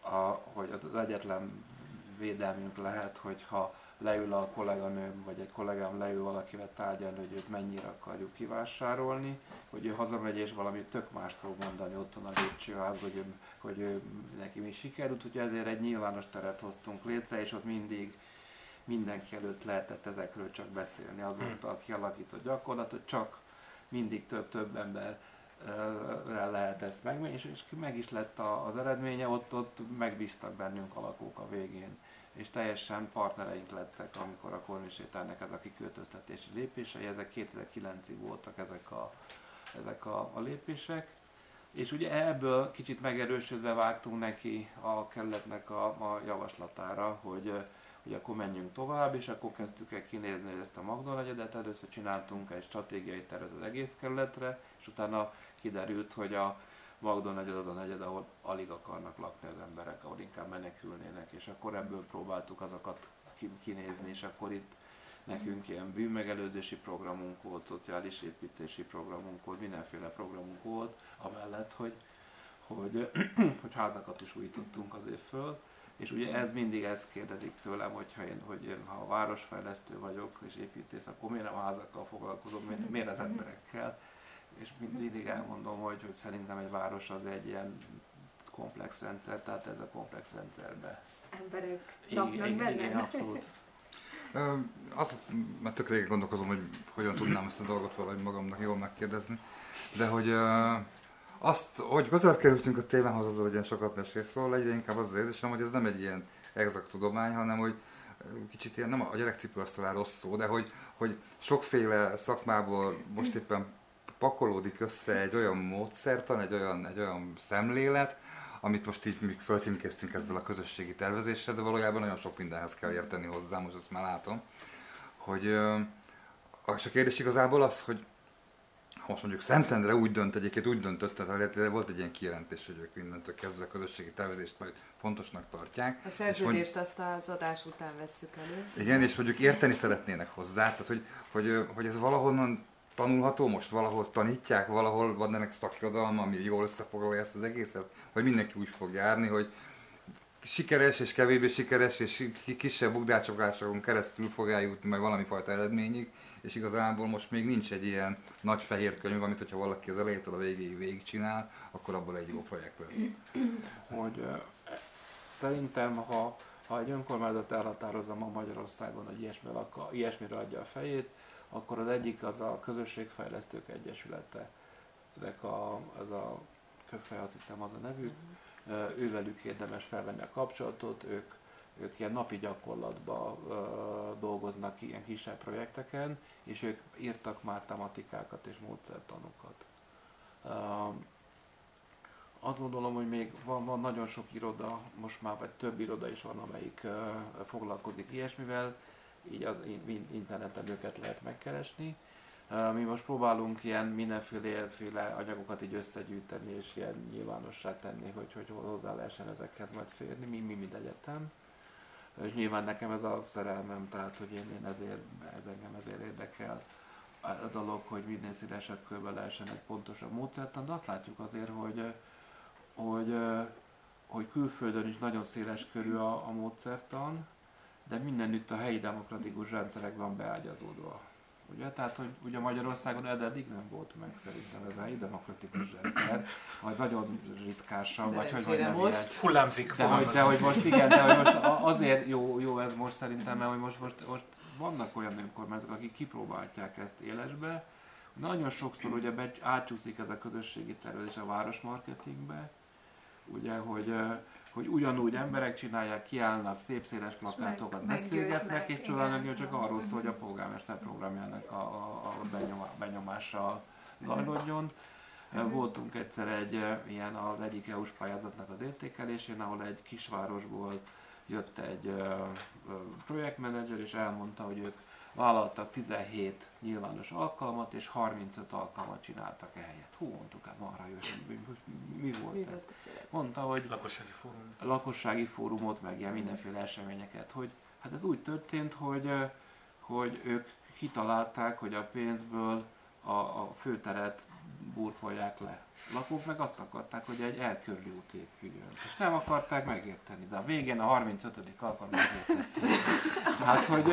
a, hogy az egyetlen védelmünk lehet, hogyha leül a kolléganőm, vagy egy kollégám leül valakivel tárgyalni, hogy őt mennyire akarjuk kivásárolni, hogy ő hazamegy és valami tök mást fog mondani otthon a lépcsőház, hogy, ő, hogy ő, neki mi sikerült, úgyhogy ezért egy nyilvános teret hoztunk létre, és ott mindig mindenki előtt lehetett ezekről csak beszélni. Az volt a kialakított gyakorlat, hogy csak mindig több-több ember lehet ezt meg, és, és meg is lett a, az eredménye, ott, ott megbíztak bennünk a lakók a végén, és teljesen partnereink lettek, amikor a kornisétának ez a kiköltöztetési lépései, ezek 2009-ig voltak ezek a, ezek a, a lépések, és ugye ebből kicsit megerősödve vágtunk neki a kerületnek a, a javaslatára, hogy, hogy akkor menjünk tovább, és akkor kezdtük el kinézni ezt a Magdal negyedet, először csináltunk egy stratégiai tervet az egész kerületre, és utána kiderült, hogy a Magdal negyed az a negyed, ahol alig akarnak lakni az emberek, ahol inkább menekülnének, és akkor ebből próbáltuk azokat ki- kinézni, és akkor itt nekünk ilyen bűnmegelőzési programunk volt, szociális építési programunk volt, mindenféle programunk volt, amellett, hogy, hogy, hogy házakat is újítottunk azért föl, és ugye ez mindig ezt kérdezik tőlem, hogyha én, hogy én, ha városfejlesztő vagyok és építész, akkor miért nem a házakkal foglalkozom, miért, miért az emberekkel? És mindig elmondom, hogy, hogy szerintem egy város az egy ilyen komplex rendszer, tehát ez a komplex rendszerbe. Emberek igen, benne. igen, abszolút. Ö, Az, mert tök régen gondolkozom, hogy hogyan tudnám ezt a dolgot valahogy magamnak jól megkérdezni, de hogy azt, hogy közelebb kerültünk a témához, az, hogy ilyen sokat mesélsz róla, egyre inkább az az érzésem, hogy ez nem egy ilyen exakt tudomány, hanem hogy kicsit ilyen, nem a gyerekcipő azt talán rossz szó, de hogy, hogy sokféle szakmából most éppen pakolódik össze egy olyan módszertan, egy olyan, egy olyan szemlélet, amit most így még fölcímkéztünk ezzel a közösségi tervezéssel, de valójában nagyon sok mindenhez kell érteni hozzá, most ezt már látom. Hogy, és a kérdés igazából az, hogy most mondjuk Szentendre úgy dönt, egyébként úgy döntött, tehát volt egy ilyen kijelentés, hogy ők mindentől kezdve a közösségi tervezést majd fontosnak tartják. A És szerződést azt az adás után vesszük elő. igen, és mondjuk érteni szeretnének hozzá, tehát hogy, hogy, hogy ez valahonnan tanulható most, valahol tanítják, valahol van ennek szakirodalma, ami jól összefoglalja ezt az egészet, vagy mindenki úgy fog járni, hogy sikeres és kevésbé sikeres és ki- kisebb bukdácsokásokon keresztül fog eljutni majd valami fajta eredményig, és igazából most még nincs egy ilyen nagy fehér könyv, amit hogyha valaki az elejétől a végéig végigcsinál, akkor abból egy jó projekt lesz. hogy szerintem, ha, ha egy önkormányzat elhatározza ma Magyarországon, hogy ilyesmire, akar, ilyesmire adja a fejét, akkor az egyik az a Közösségfejlesztők Egyesülete. Ezek a, az a Köfej, azt hiszem az a nevük, Ö, ővelük érdemes felvenni a kapcsolatot, ők, ők ilyen napi gyakorlatban dolgoznak ilyen kisebb projekteken, és ők írtak már tematikákat és módszertanokat. Azt gondolom, hogy még van, van nagyon sok iroda, most már vagy több iroda is van, amelyik foglalkozik ilyesmivel, így az in- interneten őket lehet megkeresni. Mi most próbálunk ilyen mindenféle anyagokat így összegyűjteni és ilyen nyilvánossá tenni, hogy, hogy hozzá lehessen ezekhez majd férni, mi, mi mind egyetem. És nyilván nekem ez a szerelmem, tehát hogy én, én ezért, ez engem ezért érdekel a dolog, hogy minél szélesebb körben lehessen egy pontosabb módszertan, de azt látjuk azért, hogy, hogy, hogy külföldön is nagyon széles körű a, a módszertan, de mindenütt a helyi demokratikus rendszerekben beágyazódva. Ugye? Tehát, hogy ugye Magyarországon eddig nem volt meg szerintem ez a helyi demokratikus rendszer, vagy nagyon ritkásan, vagy hogy mondjam, most. ilyen- Hullámzik de hogy, de hogy most igen, de hogy most azért jó, jó ez most szerintem, mert hogy most, most, most vannak olyan önkormányzatok, akik kipróbálják ezt élesbe. Nagyon sokszor ugye be, átcsúszik ez a közösségi tervezés a városmarketingbe, ugye, hogy, hogy ugyanúgy emberek csinálják, kiállnak, szép széles plakátokat, meg- beszélgetnek, és tulajdonképpen csak arról szól, hogy a polgármester programjának a, a, a benyomása zajlódjon. Mhm. Voltunk egyszer egy ö, ilyen az egyik EU-s pályázatnak az értékelésén, ahol egy kisvárosból jött egy ö, ö, projektmenedzser, és elmondta, hogy ők vállaltak 17 nyilvános alkalmat, és 35 alkalmat csináltak ehelyett. Hú, mondtuk, hát marha jó, mi, volt Mi ez? Mondta, hogy Lakossági fórum. a lakossági fórumot, meg ilyen mindenféle eseményeket, hogy hát ez úgy történt, hogy, hogy ők kitalálták, hogy a pénzből a, a főteret burkolják le. Lakók meg azt akarták, hogy egy elkörli út épüljön. És nem akarták megérteni, de a végén a 35. alkalommal megértették. Tehát, hogy,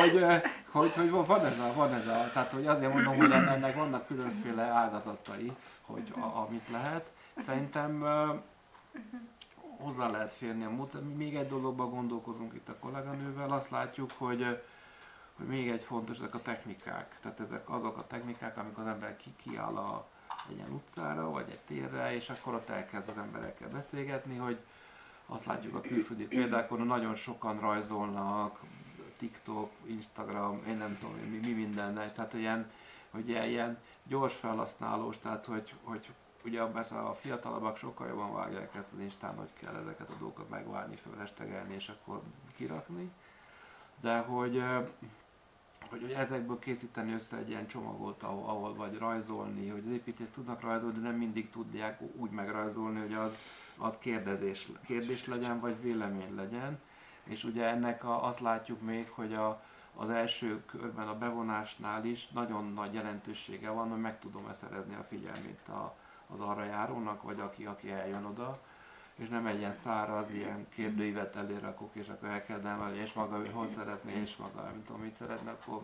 hogy, hogy, hogy, van ez a, van ez a, tehát hogy azért mondom, hogy ennek vannak különféle ágazatai, hogy a, amit lehet. Szerintem hozzá lehet férni a módszer. Még egy dologban gondolkozunk itt a kolléganővel, azt látjuk, hogy, hogy még egy fontos, ezek a technikák. Tehát ezek azok a technikák, amikor az ember ki, kiáll a, egy ilyen utcára, vagy egy térre, és akkor ott elkezd az emberekkel beszélgetni, hogy azt látjuk a külföldi példákon, nagyon sokan rajzolnak, TikTok, Instagram, én nem tudom, mi, mi minden, tehát ilyen, hogy ilyen, ilyen gyors felhasználós, tehát hogy, hogy ugye persze a fiatalabbak sokkal jobban vágják ezt az Instán, hogy kell ezeket a dolgokat megvárni, fölhestegelni és akkor kirakni. De hogy, hogy, hogy ezekből készíteni össze egy ilyen csomagot, ahol, ahol vagy rajzolni, hogy az építész tudnak rajzolni, de nem mindig tudják úgy megrajzolni, hogy az, az kérdezés, kérdés legyen, vagy vélemény legyen. És ugye ennek a, azt látjuk még, hogy a, az első körben a bevonásnál is nagyon nagy jelentősége van, hogy meg tudom-e szerezni a figyelmét a, az arra járónak, vagy aki, aki eljön oda és nem egy ilyen száraz, ilyen kérdőívet elérakok, és akkor elkezdem, hogy és maga, hogy hol szeretné, és maga, nem tudom, mit szeretne, akkor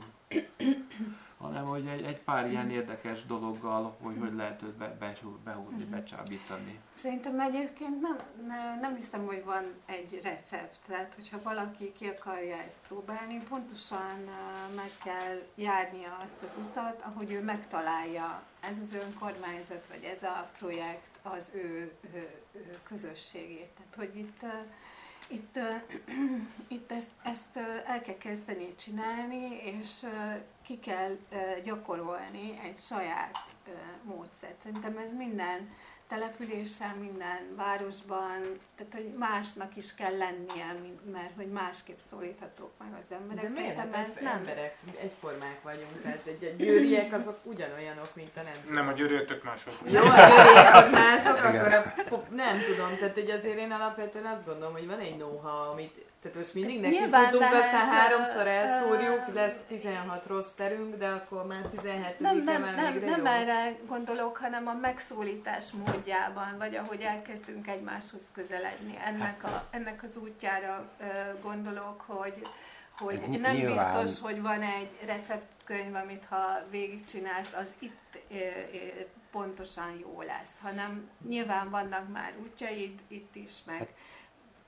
hanem hogy egy, egy pár ilyen érdekes dologgal, hogy hogy lehet őt be, be, behúzni, mhm. becsábítani. Szerintem egyébként nem, nem hiszem, hogy van egy recept. Tehát, hogyha valaki ki akarja ezt próbálni, pontosan meg kell járnia azt az utat, ahogy ő megtalálja ez az önkormányzat, vagy ez a projekt az ő, ő, ő közösségét. Tehát, hogy itt itt, itt ezt, ezt el kell kezdeni csinálni, és ki kell gyakorolni egy saját módszert. Szerintem ez minden településen, minden városban, tehát hogy másnak is kell lennie, mert hogy másképp szólíthatók meg az emberek. De miért? Hát ez nem emberek, egyformák vagyunk, tehát egy, egy győriek azok ugyanolyanok, mint a nem Nem, a győriek tök mások. Jó, a győriek mások, akkor a, nem tudom, tehát hogy azért én alapvetően azt gondolom, hogy van egy know-how, amit tehát most mindig neki Nyilván futunk, lehet, aztán háromszor elszórjuk, uh, lesz 16 rossz terünk, de akkor már 17 Nem, nem, nem, nem erre gondolok, hanem a megszólítás módjában, vagy ahogy elkezdünk egymáshoz közeledni. Ennek, a, ennek az útjára uh, gondolok, hogy hogy Ny- nem nyilván. biztos, hogy van egy receptkönyv, amit ha végigcsinálsz, az itt pontosan jó lesz, hanem nyilván vannak már útjaid itt is, meg hát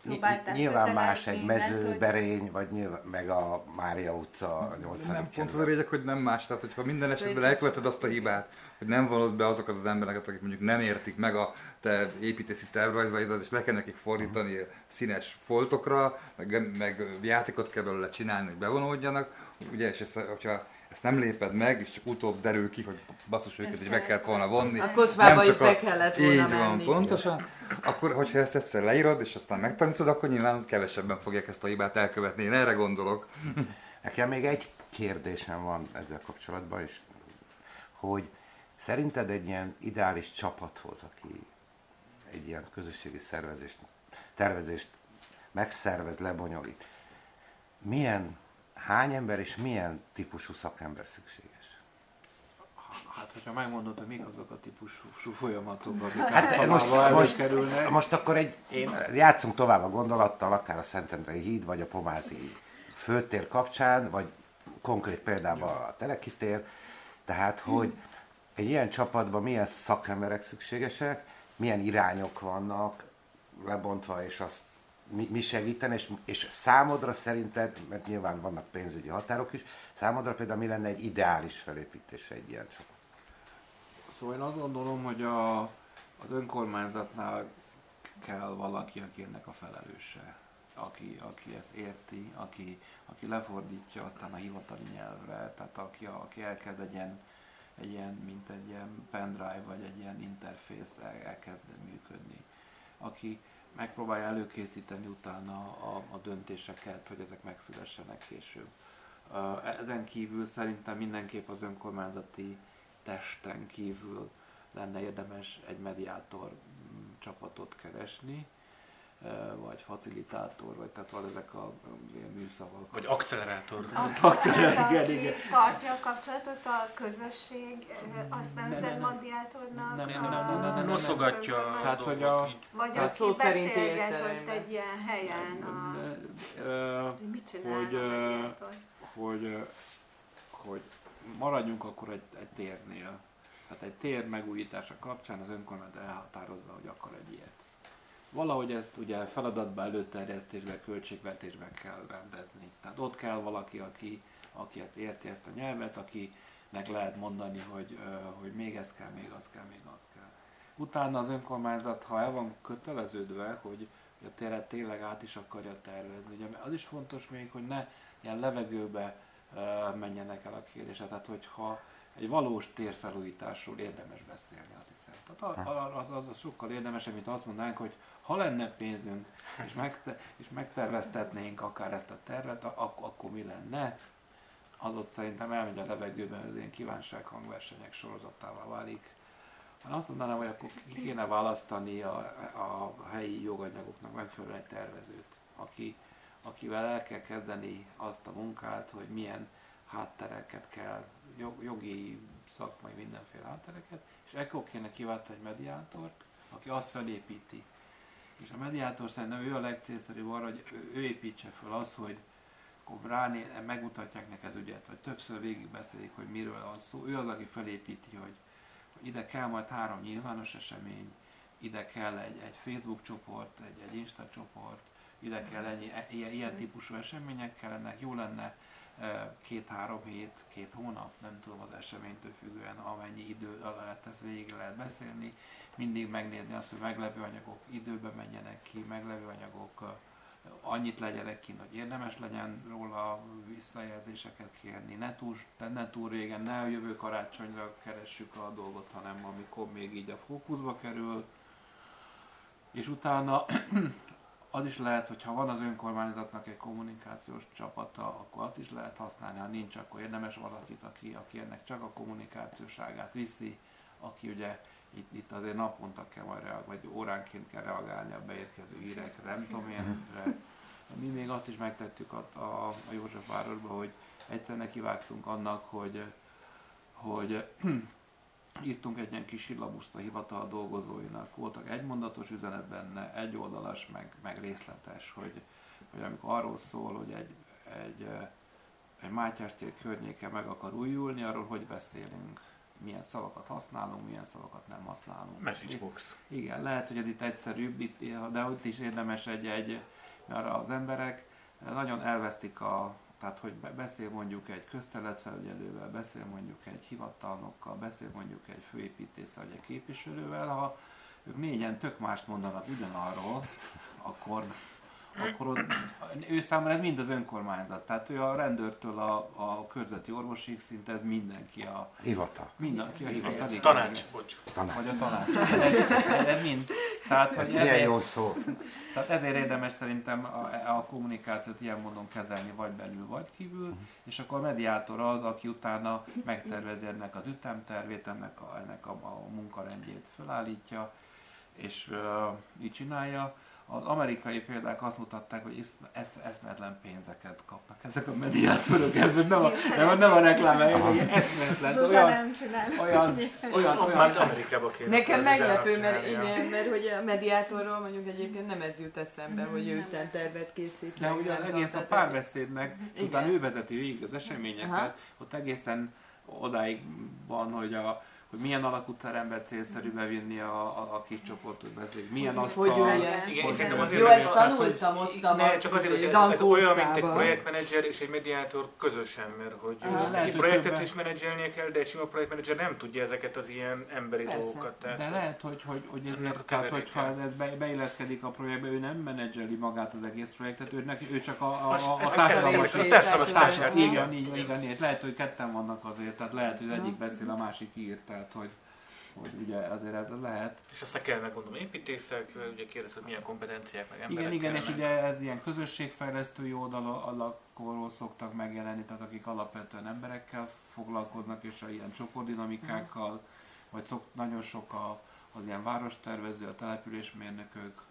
próbálták Nyilván más egy mezőberény, vagy nyilván, meg a Mária utca 8. Nem, pont az a lényeg, hogy nem más. Tehát, hogyha minden esetben elköveted azt a hibát, hogy nem vonod be azokat az embereket, akik mondjuk nem értik meg a te építési tervrajzaidat, és le kell nekik fordítani uh-huh. színes foltokra, meg, meg játékot kell belőle csinálni, hogy bevonódjanak. Ugye, és ezt, hogyha ezt nem léped meg, és csak utóbb derül ki, hogy basszus őket is be kellett volna vonni. A kocsmába is be kellett volna Így van, menni. pontosan. Akkor, hogyha ezt egyszer leírod, és aztán megtanítod, akkor nyilván kevesebben fogják ezt a hibát elkövetni. Én erre gondolok. Nekem még egy kérdésem van ezzel kapcsolatban, és hogy szerinted egy ilyen ideális csapathoz, aki egy ilyen közösségi szervezést, tervezést megszervez, lebonyolít, milyen hány ember és milyen típusú szakember szükséges? Hát, hogyha megmondod, hogy mik azok a típusú folyamatok, amik hát most, most, kerülnek. most akkor egy, Én... játszunk tovább a gondolattal, akár a Szentendrei híd, vagy a Pomázi főtér kapcsán, vagy konkrét példában a Telekitér. Tehát, hogy egy ilyen csapatban milyen szakemberek szükségesek, milyen irányok vannak lebontva, és azt mi, mi segítene, és, és számodra szerinted, mert nyilván vannak pénzügyi határok is, számodra például mi lenne egy ideális felépítése egy ilyen csapat? Szóval én azt gondolom, hogy a, az önkormányzatnál kell valaki, aki ennek a felelőse, aki, aki ezt érti, aki, aki lefordítja aztán a hivatali nyelvre, tehát aki, aki elkezd egy ilyen, egy ilyen, mint egy ilyen pendrive vagy egy ilyen interfész el, elkezd működni. Aki, megpróbálja előkészíteni utána a, a döntéseket, hogy ezek megszülessenek később. Ezen kívül szerintem mindenképp az önkormányzati testen kívül lenne érdemes egy mediátor mm, csapatot keresni, vagy facilitátor, vagy tehát van ezek a műszavak. Vagy accelerátor. Accelerátor, igen, igen. Tartja a kapcsolatot a közösség, azt nem szed mediátornak. Nem, nem, nem, nem, nem, Noszogatja. Tehát, hogy a... Vagy aki beszélget ott egy ilyen helyen. Mit csinál hogy, hogy, hogy maradjunk akkor egy, egy térnél. Tehát egy tér megújítása kapcsán az önkormányzat elhatározza, hogy akar egy ilyet valahogy ezt ugye feladatba előterjesztésbe, költségvetésbe kell rendezni. Tehát ott kell valaki, aki, aki ezt érti ezt a nyelvet, akinek lehet mondani, hogy, hogy még ez kell, még az kell, még az kell. Utána az önkormányzat, ha el van köteleződve, hogy a téret tényleg át is akarja tervezni, ugye az is fontos még, hogy ne ilyen levegőbe menjenek el a kérdések, tehát hogyha egy valós térfelújításról érdemes beszélni, azt hiszem. Tehát az, az, az sokkal érdemesebb, mint azt mondanánk, hogy ha lenne pénzünk, és, megte- és megterveztetnénk akár ezt a tervet, ak- akkor mi lenne? Az ott szerintem elmegy a levegőben, az ilyen kívánság hangversenyek sorozatává válik. Ha azt mondanám, hogy akkor ki kéne választani a, a helyi joganyagoknak megfelelően tervezőt, aki, akivel el kell kezdeni azt a munkát, hogy milyen háttereket kell, jogi, szakmai, mindenféle háttereket, és ekkor kéne kiváltani egy mediátort, aki azt felépíti. És a mediátor szerintem ő a legcélszerűbb arra, hogy ő építse fel azt, hogy akkor ráné, megmutatják neki az ügyet, vagy többször végigbeszélik, hogy miről van szó. Ő az, aki felépíti, hogy, hogy ide kell majd három nyilvános esemény, ide kell egy, egy Facebook csoport, egy, egy Insta csoport, ide kell ennyi, e, ilyen, ilyen típusú események kellenek, jó lenne e, két-három hét, két hónap, nem tudom az eseménytől függően, amennyi idő alatt ezt végig lehet beszélni, mindig megnézni azt, hogy meglevő anyagok időbe menjenek ki, meglevő anyagok annyit legyenek ki, hogy érdemes legyen róla visszajelzéseket kérni, ne túl, ne túl régen, ne a jövő karácsonyra keressük a dolgot, hanem amikor még így a fókuszba kerül, és utána az is lehet, hogy ha van az önkormányzatnak egy kommunikációs csapata, akkor azt is lehet használni, ha nincs, akkor érdemes valakit, aki, aki ennek csak a kommunikációságát viszi, aki ugye itt, itt azért naponta kell majd reagálni, vagy óránként kell reagálni a beérkező hírekre, nem tudom ilyenre. Mi még azt is megtettük a, a, a Józsefvárosban, hogy egyszer nekivágtunk annak, hogy, hogy írtunk egy ilyen kis illabuszt a hivatal dolgozóinak. Voltak egymondatos üzenet benne, egy oldalas, meg, meg részletes, hogy, hogy amikor arról szól, hogy egy, egy, egy Mátyás tér környéke meg akar újulni, arról hogy beszélünk milyen szavakat használunk, milyen szavakat nem használunk. Message box. Igen, lehet, hogy ez itt egyszerűbb, de ott is érdemes egy-egy, mert az emberek nagyon elvesztik a, tehát hogy beszél mondjuk egy közterületfelügyelővel, beszél mondjuk egy hivatalnokkal, beszél mondjuk egy főépítéssel vagy egy képviselővel, ha ők négyen tök mást mondanak ugyanarról, akkor akkor ott, ő számára ez mind az önkormányzat. Tehát ő a rendőrtől a, a körzeti orvosig szinte ez mindenki a... Hivatal. Mindenki a hivatal. Tanács, bocs. Tanács. Vagy a tanács. Ez, ez mind. Tehát, ez hogy milyen ezért, jó szó. Tehát ezért érdemes szerintem a, a kommunikációt ilyen módon kezelni, vagy belül, vagy kívül, uh-huh. és akkor a mediátor az, aki utána megtervezi ennek az ütemtervét, ennek a, ennek a, a munkarendjét felállítja, és uh, így csinálja az amerikai példák azt mutatták, hogy esz, esz, eszmetlen pénzeket kapnak ezek a mediátorok. Ez nem a, nem, a, nem a reklám, eszmetlen. Zsuzsa olyan, nem csinál. Olyan, olyan, olyan, olyan Amerikába kéne. Nekem meglepő, mert, igen, mert hogy a mediátorról mondjuk egyébként nem ez jut eszembe, hogy ő tervet készít. De ugye egész a párbeszédnek, és utána ő vezeti végig az eseményeket, Aha. ott egészen odáig van, hogy a hogy milyen alakútterembe célszerű bevinni a, a, a kis csoportot beszéljük, milyen azt hogy a... Igen, igen, azért Jó, ezt tanultam ott a ne, csak azért, hogy ez, ez olyan, mint egy projektmenedzser és egy mediátor közösen, mert hogy Aha, egy projektet többen... is menedzselnie kell, de egy sima projektmenedzser nem tudja ezeket az ilyen emberi Persze. dolgokat. Tehát, de lehet, hogy, hogy, hogy ezért, tehát, hogyha ez be, beilleszkedik a projektbe, ő nem menedzseli magát az egész projektet, ő, neki, ő csak a, a, a, a társadalmat. Igen, így, igen, igen, lehet, hogy ketten vannak azért, tehát lehet, hogy egyik beszél, a másik ír, tehát hogy hogy ugye azért ez lehet. És aztán kell gondolom építészek, ugye kérdez, hogy milyen kompetenciák meg emberek Igen, igen, és ugye ez ilyen közösségfejlesztői oldalakról szoktak megjelenni, tehát akik alapvetően emberekkel foglalkoznak, és a ilyen csoportdinamikákkal, vagy szok, nagyon sok a, az ilyen várostervező, a településmérnökök,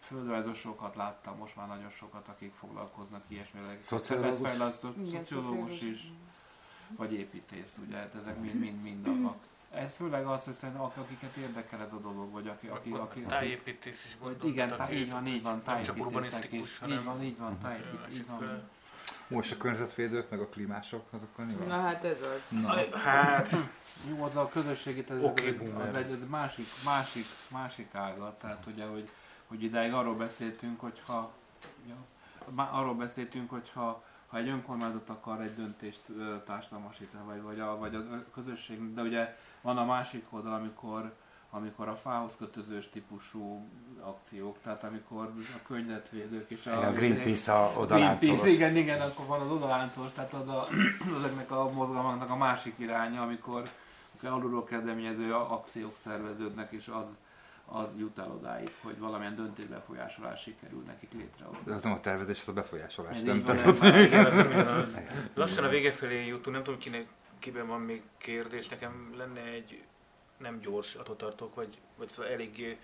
földrajzosokat láttam, most már nagyon sokat, akik foglalkoznak ilyesmivel. Szociológus? Szociológus is, vagy építész, ugye, hát ezek mind-mind azok ez főleg az, hogy szerintem akiket érdekel ez a dolog, vagy aki... aki, aki tájépítés is volt. Igen, tá, így van, így van, tájépítészek is. Így van, így van, tájépítés, így van. Most a környezetvédők, meg a klímások, azokkal mi van? Na hát ez az. Na. Hát... Jó, az a közösségi ez okay, az egy másik, másik, másik ága, tehát ugye, hogy, hogy idáig arról beszéltünk, hogyha ja, arról beszéltünk, hogyha ha egy önkormányzat akar egy döntést társadalmasítani, vagy, vagy, a, vagy a közösség, de ugye van a másik oldal, amikor, amikor a fához kötözős típusú akciók, tehát amikor a környezetvédők és a, a Greenpeace a odaláncolos. igen, igen, akkor van az odaláncolos, tehát az a, ezeknek a mozgalmaknak a másik iránya, amikor, amikor alulról kezdeményező akciók szerveződnek, és az, az jut el odáig, hogy valamilyen döntésbefolyásolás sikerül nekik létre. De az nem a tervezés, az a befolyásolás. Nem, nem, nem, Lassan a vége felé jutunk, nem tudom kinek, kiben van még kérdés. Nekem lenne egy nem gyors, attól tartok, vagy, vagy szóval elég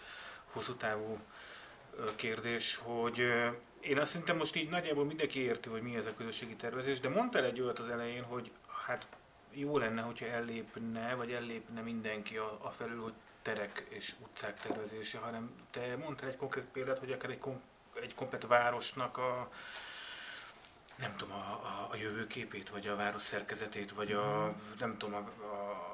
hosszú távú kérdés, hogy én azt szerintem most így nagyjából mindenki érti, hogy mi ez a közösségi tervezés, de mondtál egy olyat az elején, hogy hát jó lenne, hogyha ellépne, vagy ellépne mindenki a, a felül, hogy terek és utcák tervezése, hanem te mondtál egy konkrét példát, hogy akár egy, kom, egy komplet városnak a, nem tudom, a, a, a jövőképét, vagy a város szerkezetét, vagy a, nem tudom, a, a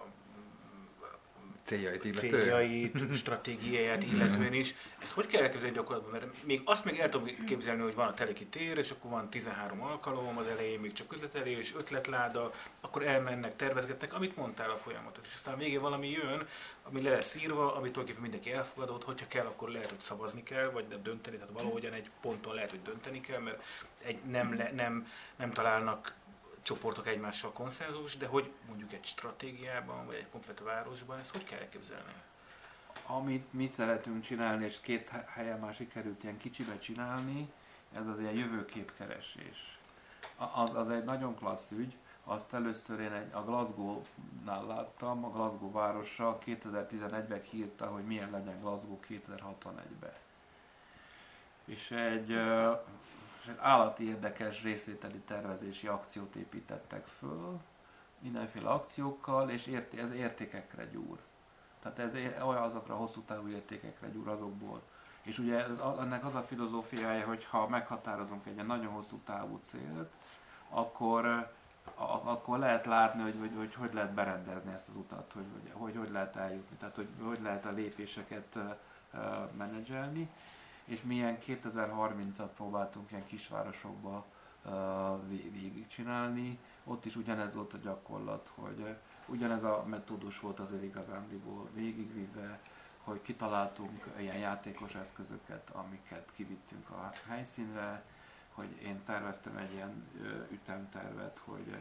céljait illetően. céljait, stratégiáját illetően is. Ezt hogy kell elképzelni gyakorlatban? Mert még azt még el tudom képzelni, hogy van a teleki tér, és akkor van 13 alkalom, az elején még csak üzletelés, ötletláda, akkor elmennek, tervezgetnek, amit mondtál a folyamatot. És aztán végén valami jön, ami le lesz írva, amit tulajdonképpen mindenki elfogadott, hogyha kell, akkor lehet, hogy szavazni kell, vagy dönteni, tehát valahogyan egy ponton lehet, hogy dönteni kell, mert egy nem, le, nem, nem találnak csoportok egymással konszenzus, de hogy mondjuk egy stratégiában, vagy egy komplet városban, ezt hogy kell elképzelni? Amit mi szeretünk csinálni, és két helyen már sikerült ilyen kicsibe csinálni, ez az ilyen jövőképkeresés. Az, az egy nagyon klassz ügy, azt először én egy, a Glasgow-nál láttam, a Glasgow városa 2011-ben kiírta, hogy milyen legyen Glasgow 2061-ben. És egy és egy állati érdekes részvételi tervezési akciót építettek föl, mindenféle akciókkal, és érté, ez értékekre gyúr. Tehát ez olyan azokra a hosszú távú értékekre gyúr azokból. És ugye ennek az a filozófiája, hogy ha meghatározunk egy nagyon hosszú távú célt, akkor, akkor lehet látni, hogy hogy, hogy hogy lehet berendezni ezt az utat, hogy hogy, hogy, lehet eljutni, tehát hogy hogy lehet a lépéseket menedzselni és milyen 2030-at próbáltunk ilyen kisvárosokba uh, végigcsinálni. Ott is ugyanez volt a gyakorlat, hogy ugyanez a metódus volt azért igazándiból végigvive, hogy kitaláltunk ilyen játékos eszközöket, amiket kivittünk a helyszínre, hogy én terveztem egy ilyen ütemtervet, hogy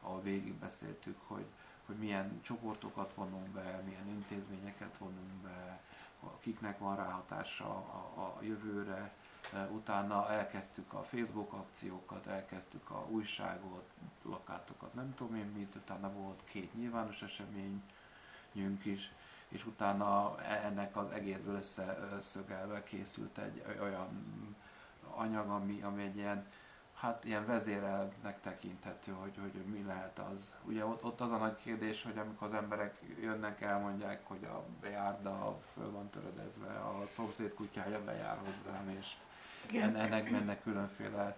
ahol végigbeszéltük, hogy, hogy milyen csoportokat vonunk be, milyen intézményeket vonunk be, kiknek van ráhatása a, a jövőre. E, utána elkezdtük a Facebook akciókat, elkezdtük a újságot, plakátokat, nem tudom én mit, utána volt két nyilvános eseményünk is, és utána e, ennek az egészből összeszögelve készült egy olyan anyag, ami, ami egy ilyen hát ilyen vezérelnek tekinthető, hogy, hogy mi lehet az. Ugye ott, ott az a nagy kérdés, hogy amikor az emberek jönnek, elmondják, hogy a járda föl van töredezve, a szomszéd kutyája bejár hozzám, és ennek mennek különféle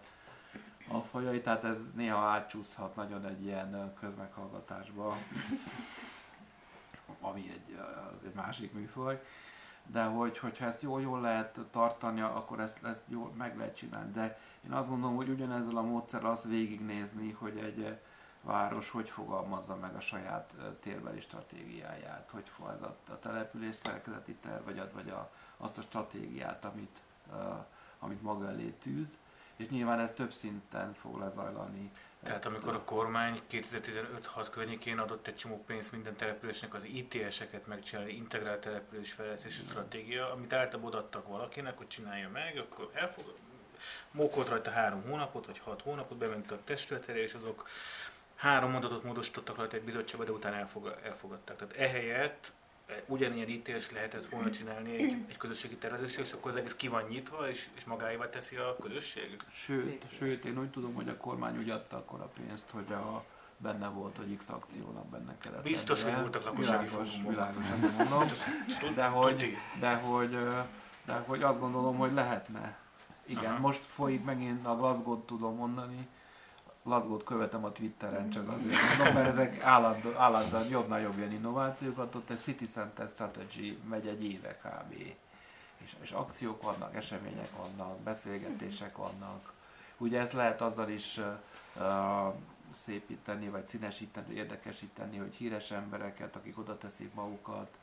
alfajai, tehát ez néha átcsúszhat nagyon egy ilyen közmeghallgatásba, ami egy, egy másik műfaj de hogy, hogyha ezt jól, jól lehet tartani, akkor ezt, ezt jól meg lehet csinálni. De én azt gondolom, hogy ugyanezzel a módszer azt végignézni, hogy egy eh, város hogy fogalmazza meg a saját eh, térbeli stratégiáját, hogy fog a, a település szerkezeti terv, vagy, vagy a, azt a stratégiát, amit, uh, amit maga elé tűz, és nyilván ez több szinten fog lezajlani. Tehát amikor a kormány 2015-6 környékén adott egy csomó pénzt minden településnek az ITS-eket megcsinálni, integrált település fejlesztési stratégia, amit általában odaadtak valakinek, hogy csinálja meg, akkor elfog, mókolt rajta három hónapot, vagy hat hónapot, bement a testületére, és azok három mondatot módosítottak rajta egy bizottságba, de utána elfogadták. Tehát ehelyett ugyanilyen ítélés lehetett volna csinálni egy, egy közösségi tervezésre, és akkor az egész ki van nyitva, és, és magáévá teszi a közösség? Sőt, sőt, én úgy tudom, hogy a kormány úgy adta akkor a pénzt, hogy a, benne volt, hogy X akciónak benne kellett Biztos, hogy voltak lakossági fórumok. de hogy, de hogy, de hogy azt gondolom, hogy lehetne. Igen, Aha. most folyik megint a Glasgow-t tudom mondani, Glasgow-t követem a Twitteren csak azért mondom, mert ezek állandóan, állandóan jobbnál jobb ilyen innovációkat, ott egy City Center Strategy megy egy éve kb. És, és akciók vannak, események vannak, beszélgetések vannak. Ugye ezt lehet azzal is uh, szépíteni, vagy színesíteni, érdekesíteni, hogy híres embereket, akik oda teszik magukat,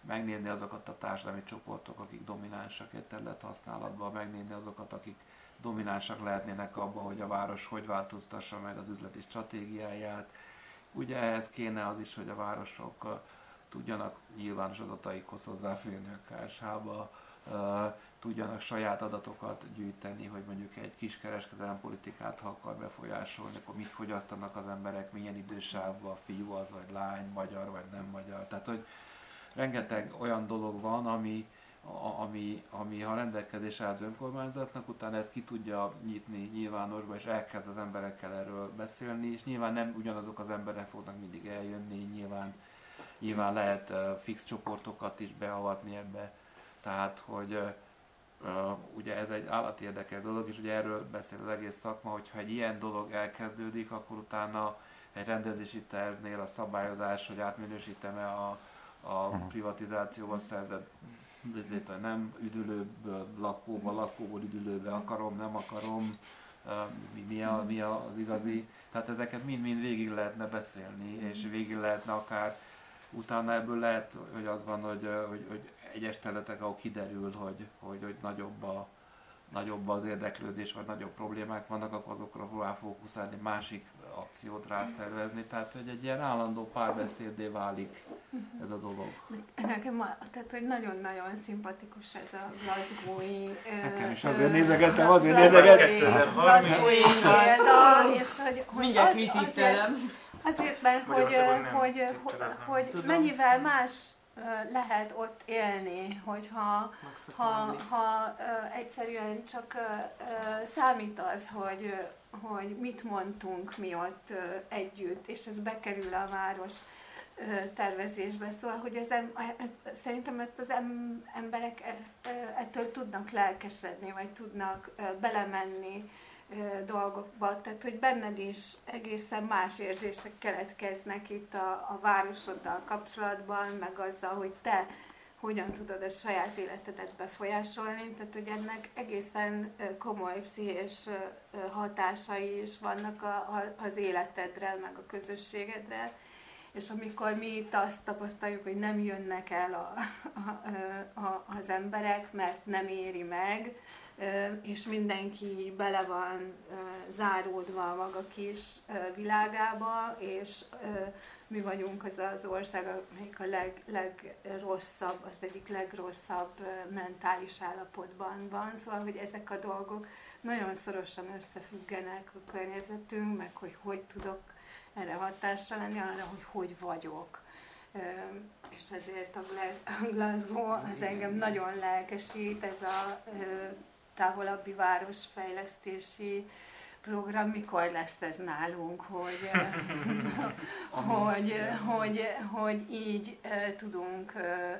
megnézni azokat a társadalmi csoportok, akik dominánsak egy terület használatban, megnézni azokat, akik dominánsak lehetnének abban, hogy a város hogy változtassa meg az üzleti stratégiáját. Ugye ehhez kéne az is, hogy a városok tudjanak nyilvános adataikhoz hozzáférni a KSH-ba, tudjanak saját adatokat gyűjteni, hogy mondjuk egy kis kereskedelmi politikát, ha akar befolyásolni, akkor mit fogyasztanak az emberek, milyen idősávban, fiú az, vagy lány, magyar, vagy nem magyar. Tehát, hogy rengeteg olyan dolog van, ami, ami, ami ha rendelkezés állt önkormányzatnak, utána ezt ki tudja nyitni nyilvánosba, és elkezd az emberekkel erről beszélni, és nyilván nem ugyanazok az emberek fognak mindig eljönni, nyilván, nyilván lehet uh, fix csoportokat is beavatni ebbe, tehát hogy uh, ugye ez egy állati érdekes dolog, és ugye erről beszél az egész szakma, hogyha egy ilyen dolog elkezdődik, akkor utána egy rendezési tervnél a szabályozás, hogy átminősítem-e a, a privatizációval szerzett bizét, hogy nem üdülőből lakóba, lakóból üdülőbe akarom, nem akarom, mi, mi, a, mi az igazi. Tehát ezeket mind-mind végig lehetne beszélni, és végig lehetne akár utána ebből lehet, hogy az van, hogy, hogy, hogy egyes területek, ahol kiderül, hogy, hogy, hogy nagyobb, a, nagyobb az érdeklődés, vagy nagyobb problémák vannak, akkor azokra próbál fókuszálni, másik akciót rászervezni. Tehát, hogy egy ilyen állandó párbeszédé válik ez a dolog. Nekem, a- tehát, hogy nagyon-nagyon szimpatikus ez a glasgow-i... Nekem is azért nézegettem, azért nézegettem. 2030. glasgow-i példa, és hogy, hogy Mindjárt az- azért, mert hogy, hogy, hogy, mennyivel más lehet ott élni, hogyha ha, ha egyszerűen csak számít az, hogy, hogy mit mondtunk mi ott együtt, és ez bekerül a város tervezésbe. Szóval, hogy ez, ez, szerintem ezt az em, emberek e- ö, ettől tudnak lelkesedni, vagy tudnak belemenni dolgokba. Tehát, hogy benned is egészen más érzések keletkeznek itt a, a városoddal kapcsolatban, meg azzal, hogy te hogyan tudod a saját életedet befolyásolni. Tehát, hogy ennek egészen komoly pszichés hatásai is vannak a, a, az életedre, meg a közösségedre. És amikor mi itt azt tapasztaljuk, hogy nem jönnek el a, a, a, az emberek, mert nem éri meg, és mindenki bele van záródva a maga kis világába, és mi vagyunk az az ország, amelyik a leg, legrosszabb, az egyik legrosszabb mentális állapotban van. Szóval, hogy ezek a dolgok nagyon szorosan összefüggenek a környezetünk, meg hogy hogy tudok erre hatással lenni, arra, hogy hogy vagyok. És ezért a Glas- a Glasgow az engem nagyon lelkesít, ez a távolabbi városfejlesztési program, mikor lesz ez nálunk, hogy, hogy, hogy, hogy így tudunk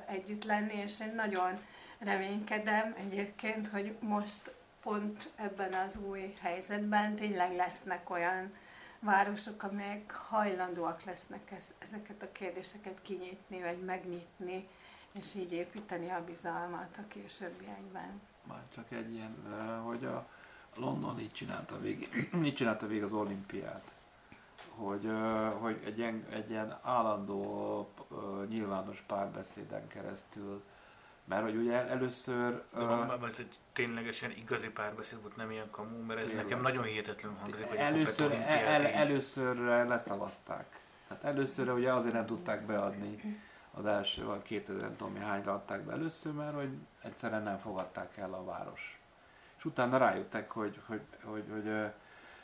együtt lenni, és én nagyon reménykedem egyébként, hogy most pont ebben az új helyzetben tényleg lesznek olyan városok, amelyek hajlandóak lesznek ez, ezeket a kérdéseket kinyitni, vagy megnyitni, és így építeni a bizalmat a későbbiekben. Már csak egy ilyen, eh, hogy a London így csinálta végig, így csinálta végig az olimpiát. Hogy, eh, hogy egy, ilyen, egy ilyen állandó eh, nyilvános párbeszéden keresztül, mert hogy ugye először... De van, vagy egy ténylegesen igazi párbeszéd volt, nem ilyen kamú, mert ez Tényleg. nekem nagyon hihetetlenül hangzik, hogy először, el, el, előszörre leszavazták. Hát előszörre ugye azért nem tudták beadni az első, a 2000 nem tudom hányra adták be először, mert hogy egyszerűen nem fogadták el a város. És utána rájöttek, hogy, hogy, hogy, hogy,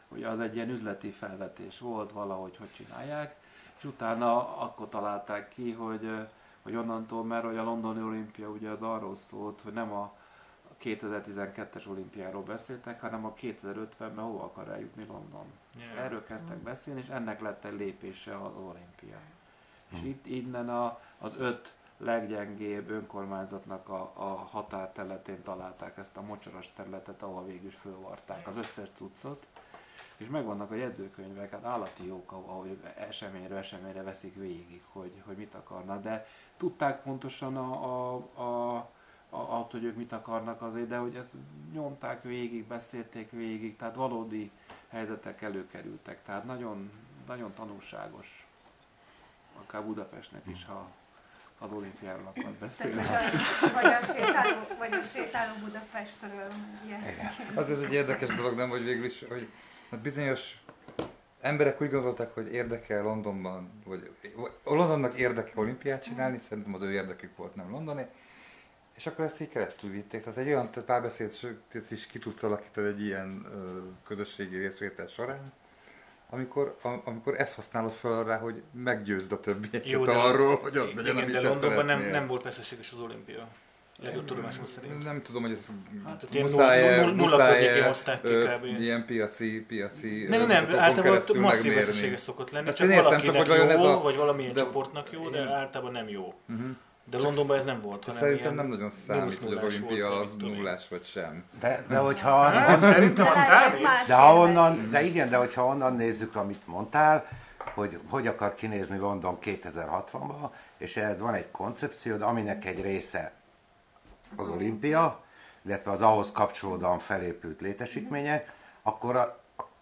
hogy az egy ilyen üzleti felvetés volt, valahogy hogy csinálják, és utána akkor találták ki, hogy, hogy onnantól, mert hogy a londoni olimpia ugye az arról szólt, hogy nem a 2012-es olimpiáról beszéltek, hanem a 2050-ben hova akar eljutni London. És Yeah. erről kezdtek beszélni, és ennek lett egy lépése az olimpia. És itt innen a, az öt leggyengébb önkormányzatnak a, a határterületén találták ezt a mocsaras területet, ahol végül is fölvarták az összes cuccot, és megvannak a jegyzőkönyvek, hát állati jók, ahogy eseményről eseményre veszik végig, hogy, hogy mit akarnak, de tudták pontosan a, a, a, azt, hogy ők mit akarnak azért, de hogy ezt nyomták végig, beszélték végig, tehát valódi helyzetek előkerültek, tehát nagyon, nagyon tanulságos, akár Budapestnek is, ha az olimpiáról akar Tehát, beszélni. vagy, a sétáló, vagy a sétáló Budapestről. Ugye? Az ez egy érdekes dolog, nem, hogy végül is, hogy hát bizonyos emberek úgy gondolták, hogy érdekel Londonban, vagy vagy Londonnak érdeke olimpiát csinálni, szerintem az ő érdekük volt, nem londoni, és akkor ezt így keresztül vitték. Tehát egy olyan párbeszédet is ki tudsz alakítani egy ilyen ö, közösségi részvétel során, amikor, amikor ezt használod fel rá, hogy meggyőzd a többieket Jó, de- arról, hogy az legyen, amit de Londonban nem, nem volt veszélyes az olimpia. Legjobb tudomásom szerint. Nem tudom, hogy ez Hát, muszáj nulla muszáj ilyen piaci, piaci Nem, nem, általában masszív megmérni. vesztesége szokott lenni, Ezt csak én értem, valakinek csak hogy jó, ez a- vagy valamilyen de- csoportnak jó, de általában nem jó. Uh-huh. De Londonban ez nem volt, hanem szerintem nem nagyon számít, hogy az olimpia az volt, vagy mit nullás vagy sem. De, de hogyha Hát, szerintem De az lehetnek számít. De ha onnan, is. de igen, de hogyha onnan nézzük, amit mondtál, hogy hogy akar kinézni London 2060-ban, és ehhez van egy koncepciód, aminek egy része az olimpia, illetve az ahhoz kapcsolódóan felépült létesítmények, akkor a,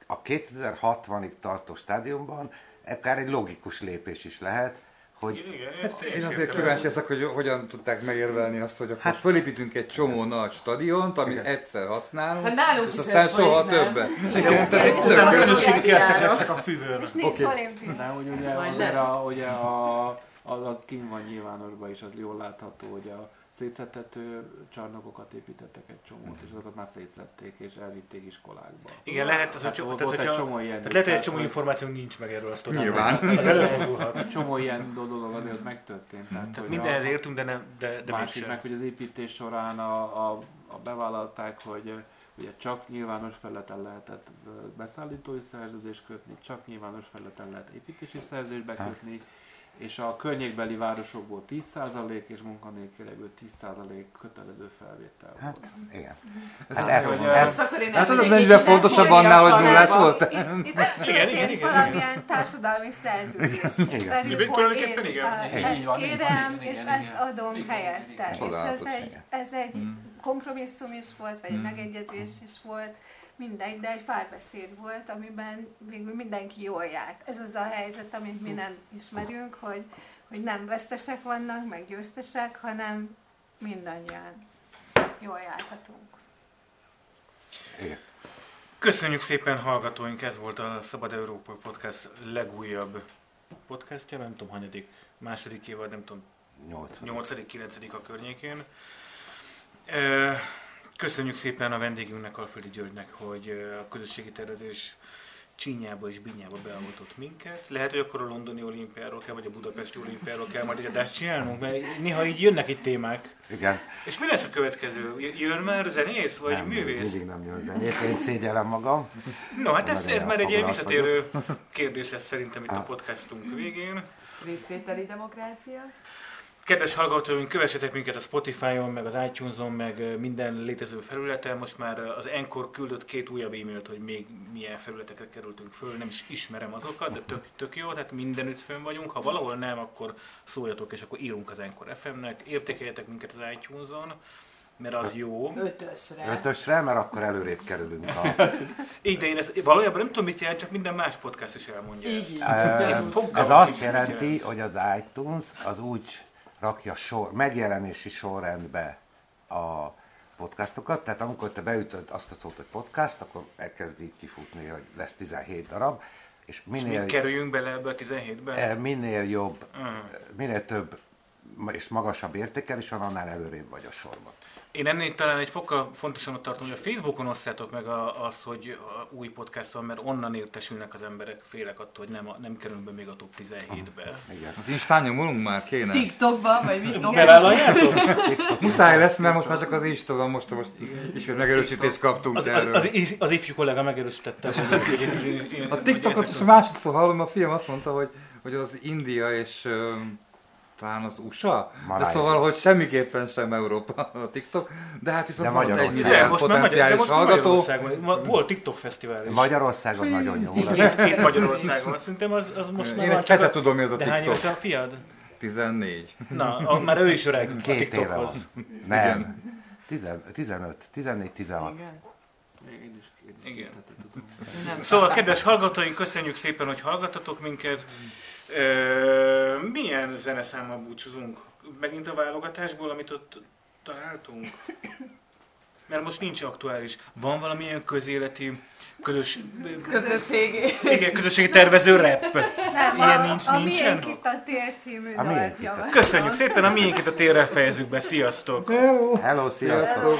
a 2060-ig tartó stádiumban akár egy logikus lépés is lehet, hogy Igen, Hát ezt én is azért kíváncsi leszek, hogy hogyan tudták megérvelni azt, hogy akkor hát, fölépítünk egy csomó nagy stadiont, amit egyszer használunk, Hát nálunk és is aztán ez soha nem? többet. Igen, tehát aztán a közösségi kertek lesznek a füvön. És nincs Oké. olimpia. De hogy ugye ugye a, az, az kint van nyilvánosban is, az jól látható, hogy a szétszettető csarnokokat építettek egy csomót, és azokat már szétszették, és elvitték iskolákba. Igen, lehet az, hogy Hát csomó, tehát, egy csomó ilyen tehát lehet, hogy egy csomó információnk nincs meg erről a sztoriról. Nyilván. Az előfordulhat. Egy csomó ilyen dolog azért ott megtörtént. Tehát, Tehát hogy mindenhez értünk, de, nem, de, de másik meg, hogy az építés során a, a, a bevállalták, hogy ugye csak nyilvános felületen lehetett eh, beszállítói szerződést kötni, csak nyilvános felületen lehet építési szerződést bekötni, és a környékbeli városokból 10% és munkanélkülekből 10% kötelező felvétel volt. hát igen. Ez Hát jó. hogy ez, Hát az mennyivel fontosabb annál, hogy nullás volt? Itt, itt igen, igen, valamilyen társadalmi szerződés. Szerű, hogy én igen. Igen, így ezt kérem, és ezt adom helyette. És ez egy, egy kompromisszum is volt, vagy egy megegyezés is volt, mindegy, de egy párbeszéd volt, amiben végül mindenki jól járt. Ez az a helyzet, amit mi nem ismerünk, hogy, hogy nem vesztesek vannak, meg győztesek, hanem mindannyian jól járhatunk. igen. Köszönjük szépen hallgatóink, ez volt a Szabad Európa Podcast legújabb podcastja, nem tudom, hanyadik, második évad, nem tudom, 8. 8 9 a környékén. Ö, Köszönjük szépen a vendégünknek, Alföldi Györgynek, hogy a közösségi tervezés csínyába és binyába beavatott minket. Lehet, hogy akkor a londoni olimpiáról kell, vagy a budapesti olimpiáról kell majd egy adást csinálnunk, mert néha így jönnek itt témák. Igen. És mi lesz a következő? Jön már zenész, vagy nem, művész? Mindig nem jön zenész. Én szégyellem magam. No, hát ez, ez már egy ilyen visszatérő kérdés lesz szerintem itt a podcastunk végén. Részvételi demokrácia. Kedves hallgatóink, kövessetek minket a Spotify-on, meg az iTunes-on, meg minden létező felületen. Most már az Encore küldött két újabb e-mailt, hogy még milyen felületekre kerültünk föl. Nem is ismerem azokat, de tök, tök jó, tehát mindenütt fönn vagyunk. Ha valahol nem, akkor szóljatok, és akkor írunk az Encore FM-nek. Értékeljetek minket az iTunes-on, mert az jó. Ötösre. Ötösre, mert akkor előrébb kerülünk a... Így, de én ezt valójában nem tudom, mit jelent, csak minden más podcast is elmondja Így, ezt. így. Fogalmam Ez azt jelenti, mit hogy az iTunes az úgy rakja sor, megjelenési sorrendbe a podcastokat, tehát amikor te beütöd azt a szót, hogy podcast, akkor elkezd így kifutni, hogy lesz 17 darab, és És mi minél, kerüljünk bele ebbe a 17-be? eh, minél jobb, Mm. minél több és magasabb értékelés van, annál előrébb vagy a sorban. Én ennél talán egy fokkal fontosabbnak tartom, hogy a Facebookon osszátok meg a, az, hogy a új podcast van, mert onnan értesülnek az emberek, félek attól, hogy nem, a, nem kerülünk be még a top 17-be. Igen. Az Instán nyomulunk már, kéne? TikTokban, vagy mit tudom. Belevállaljátok? Muszáj lesz, mert most már csak az Insta van, most, most ismét megerősítést kaptunk Az, az, erről. az, az, az ifjú kollega megerősítette. A TikTokot is másodszor hallom, a fiam azt mondta, hogy, hogy az India és talán az USA, de Malázia. szóval, hogy semmiképpen sem Európa a TikTok, de hát viszont De van egy. De milliárd de potenciális most hallgató. Magyarországon volt TikTok fesztivál is. Magyarországon nagyon jó Itt, itt, Magyarországon. Szerintem az, az most már Én egy csak hete a... tudom, mi az a De hány TikTok. a fiad? 14. Na, a, már ő is öreg a Két éve TikTokhoz. Nem. 15, 14, 16. Igen. Én is, én is Igen. tehát tudom. Nem Szóval, kedves hallgatóink, köszönjük szépen, hogy hallgatatok minket. Ö, milyen zeneszámmal búcsúzunk? Megint a válogatásból, amit ott találtunk? Mert most nincs aktuális. Van valamilyen közéleti, közös, Közösségi. igen, közösségi tervező rap? Nem, Ilyen a, nincs- a nincsen? Miénk itt a tér című A Miénk itt a. Köszönjük szépen, a miénk itt a térrel fejezzük be. Sziasztok! Hello, sziasztok!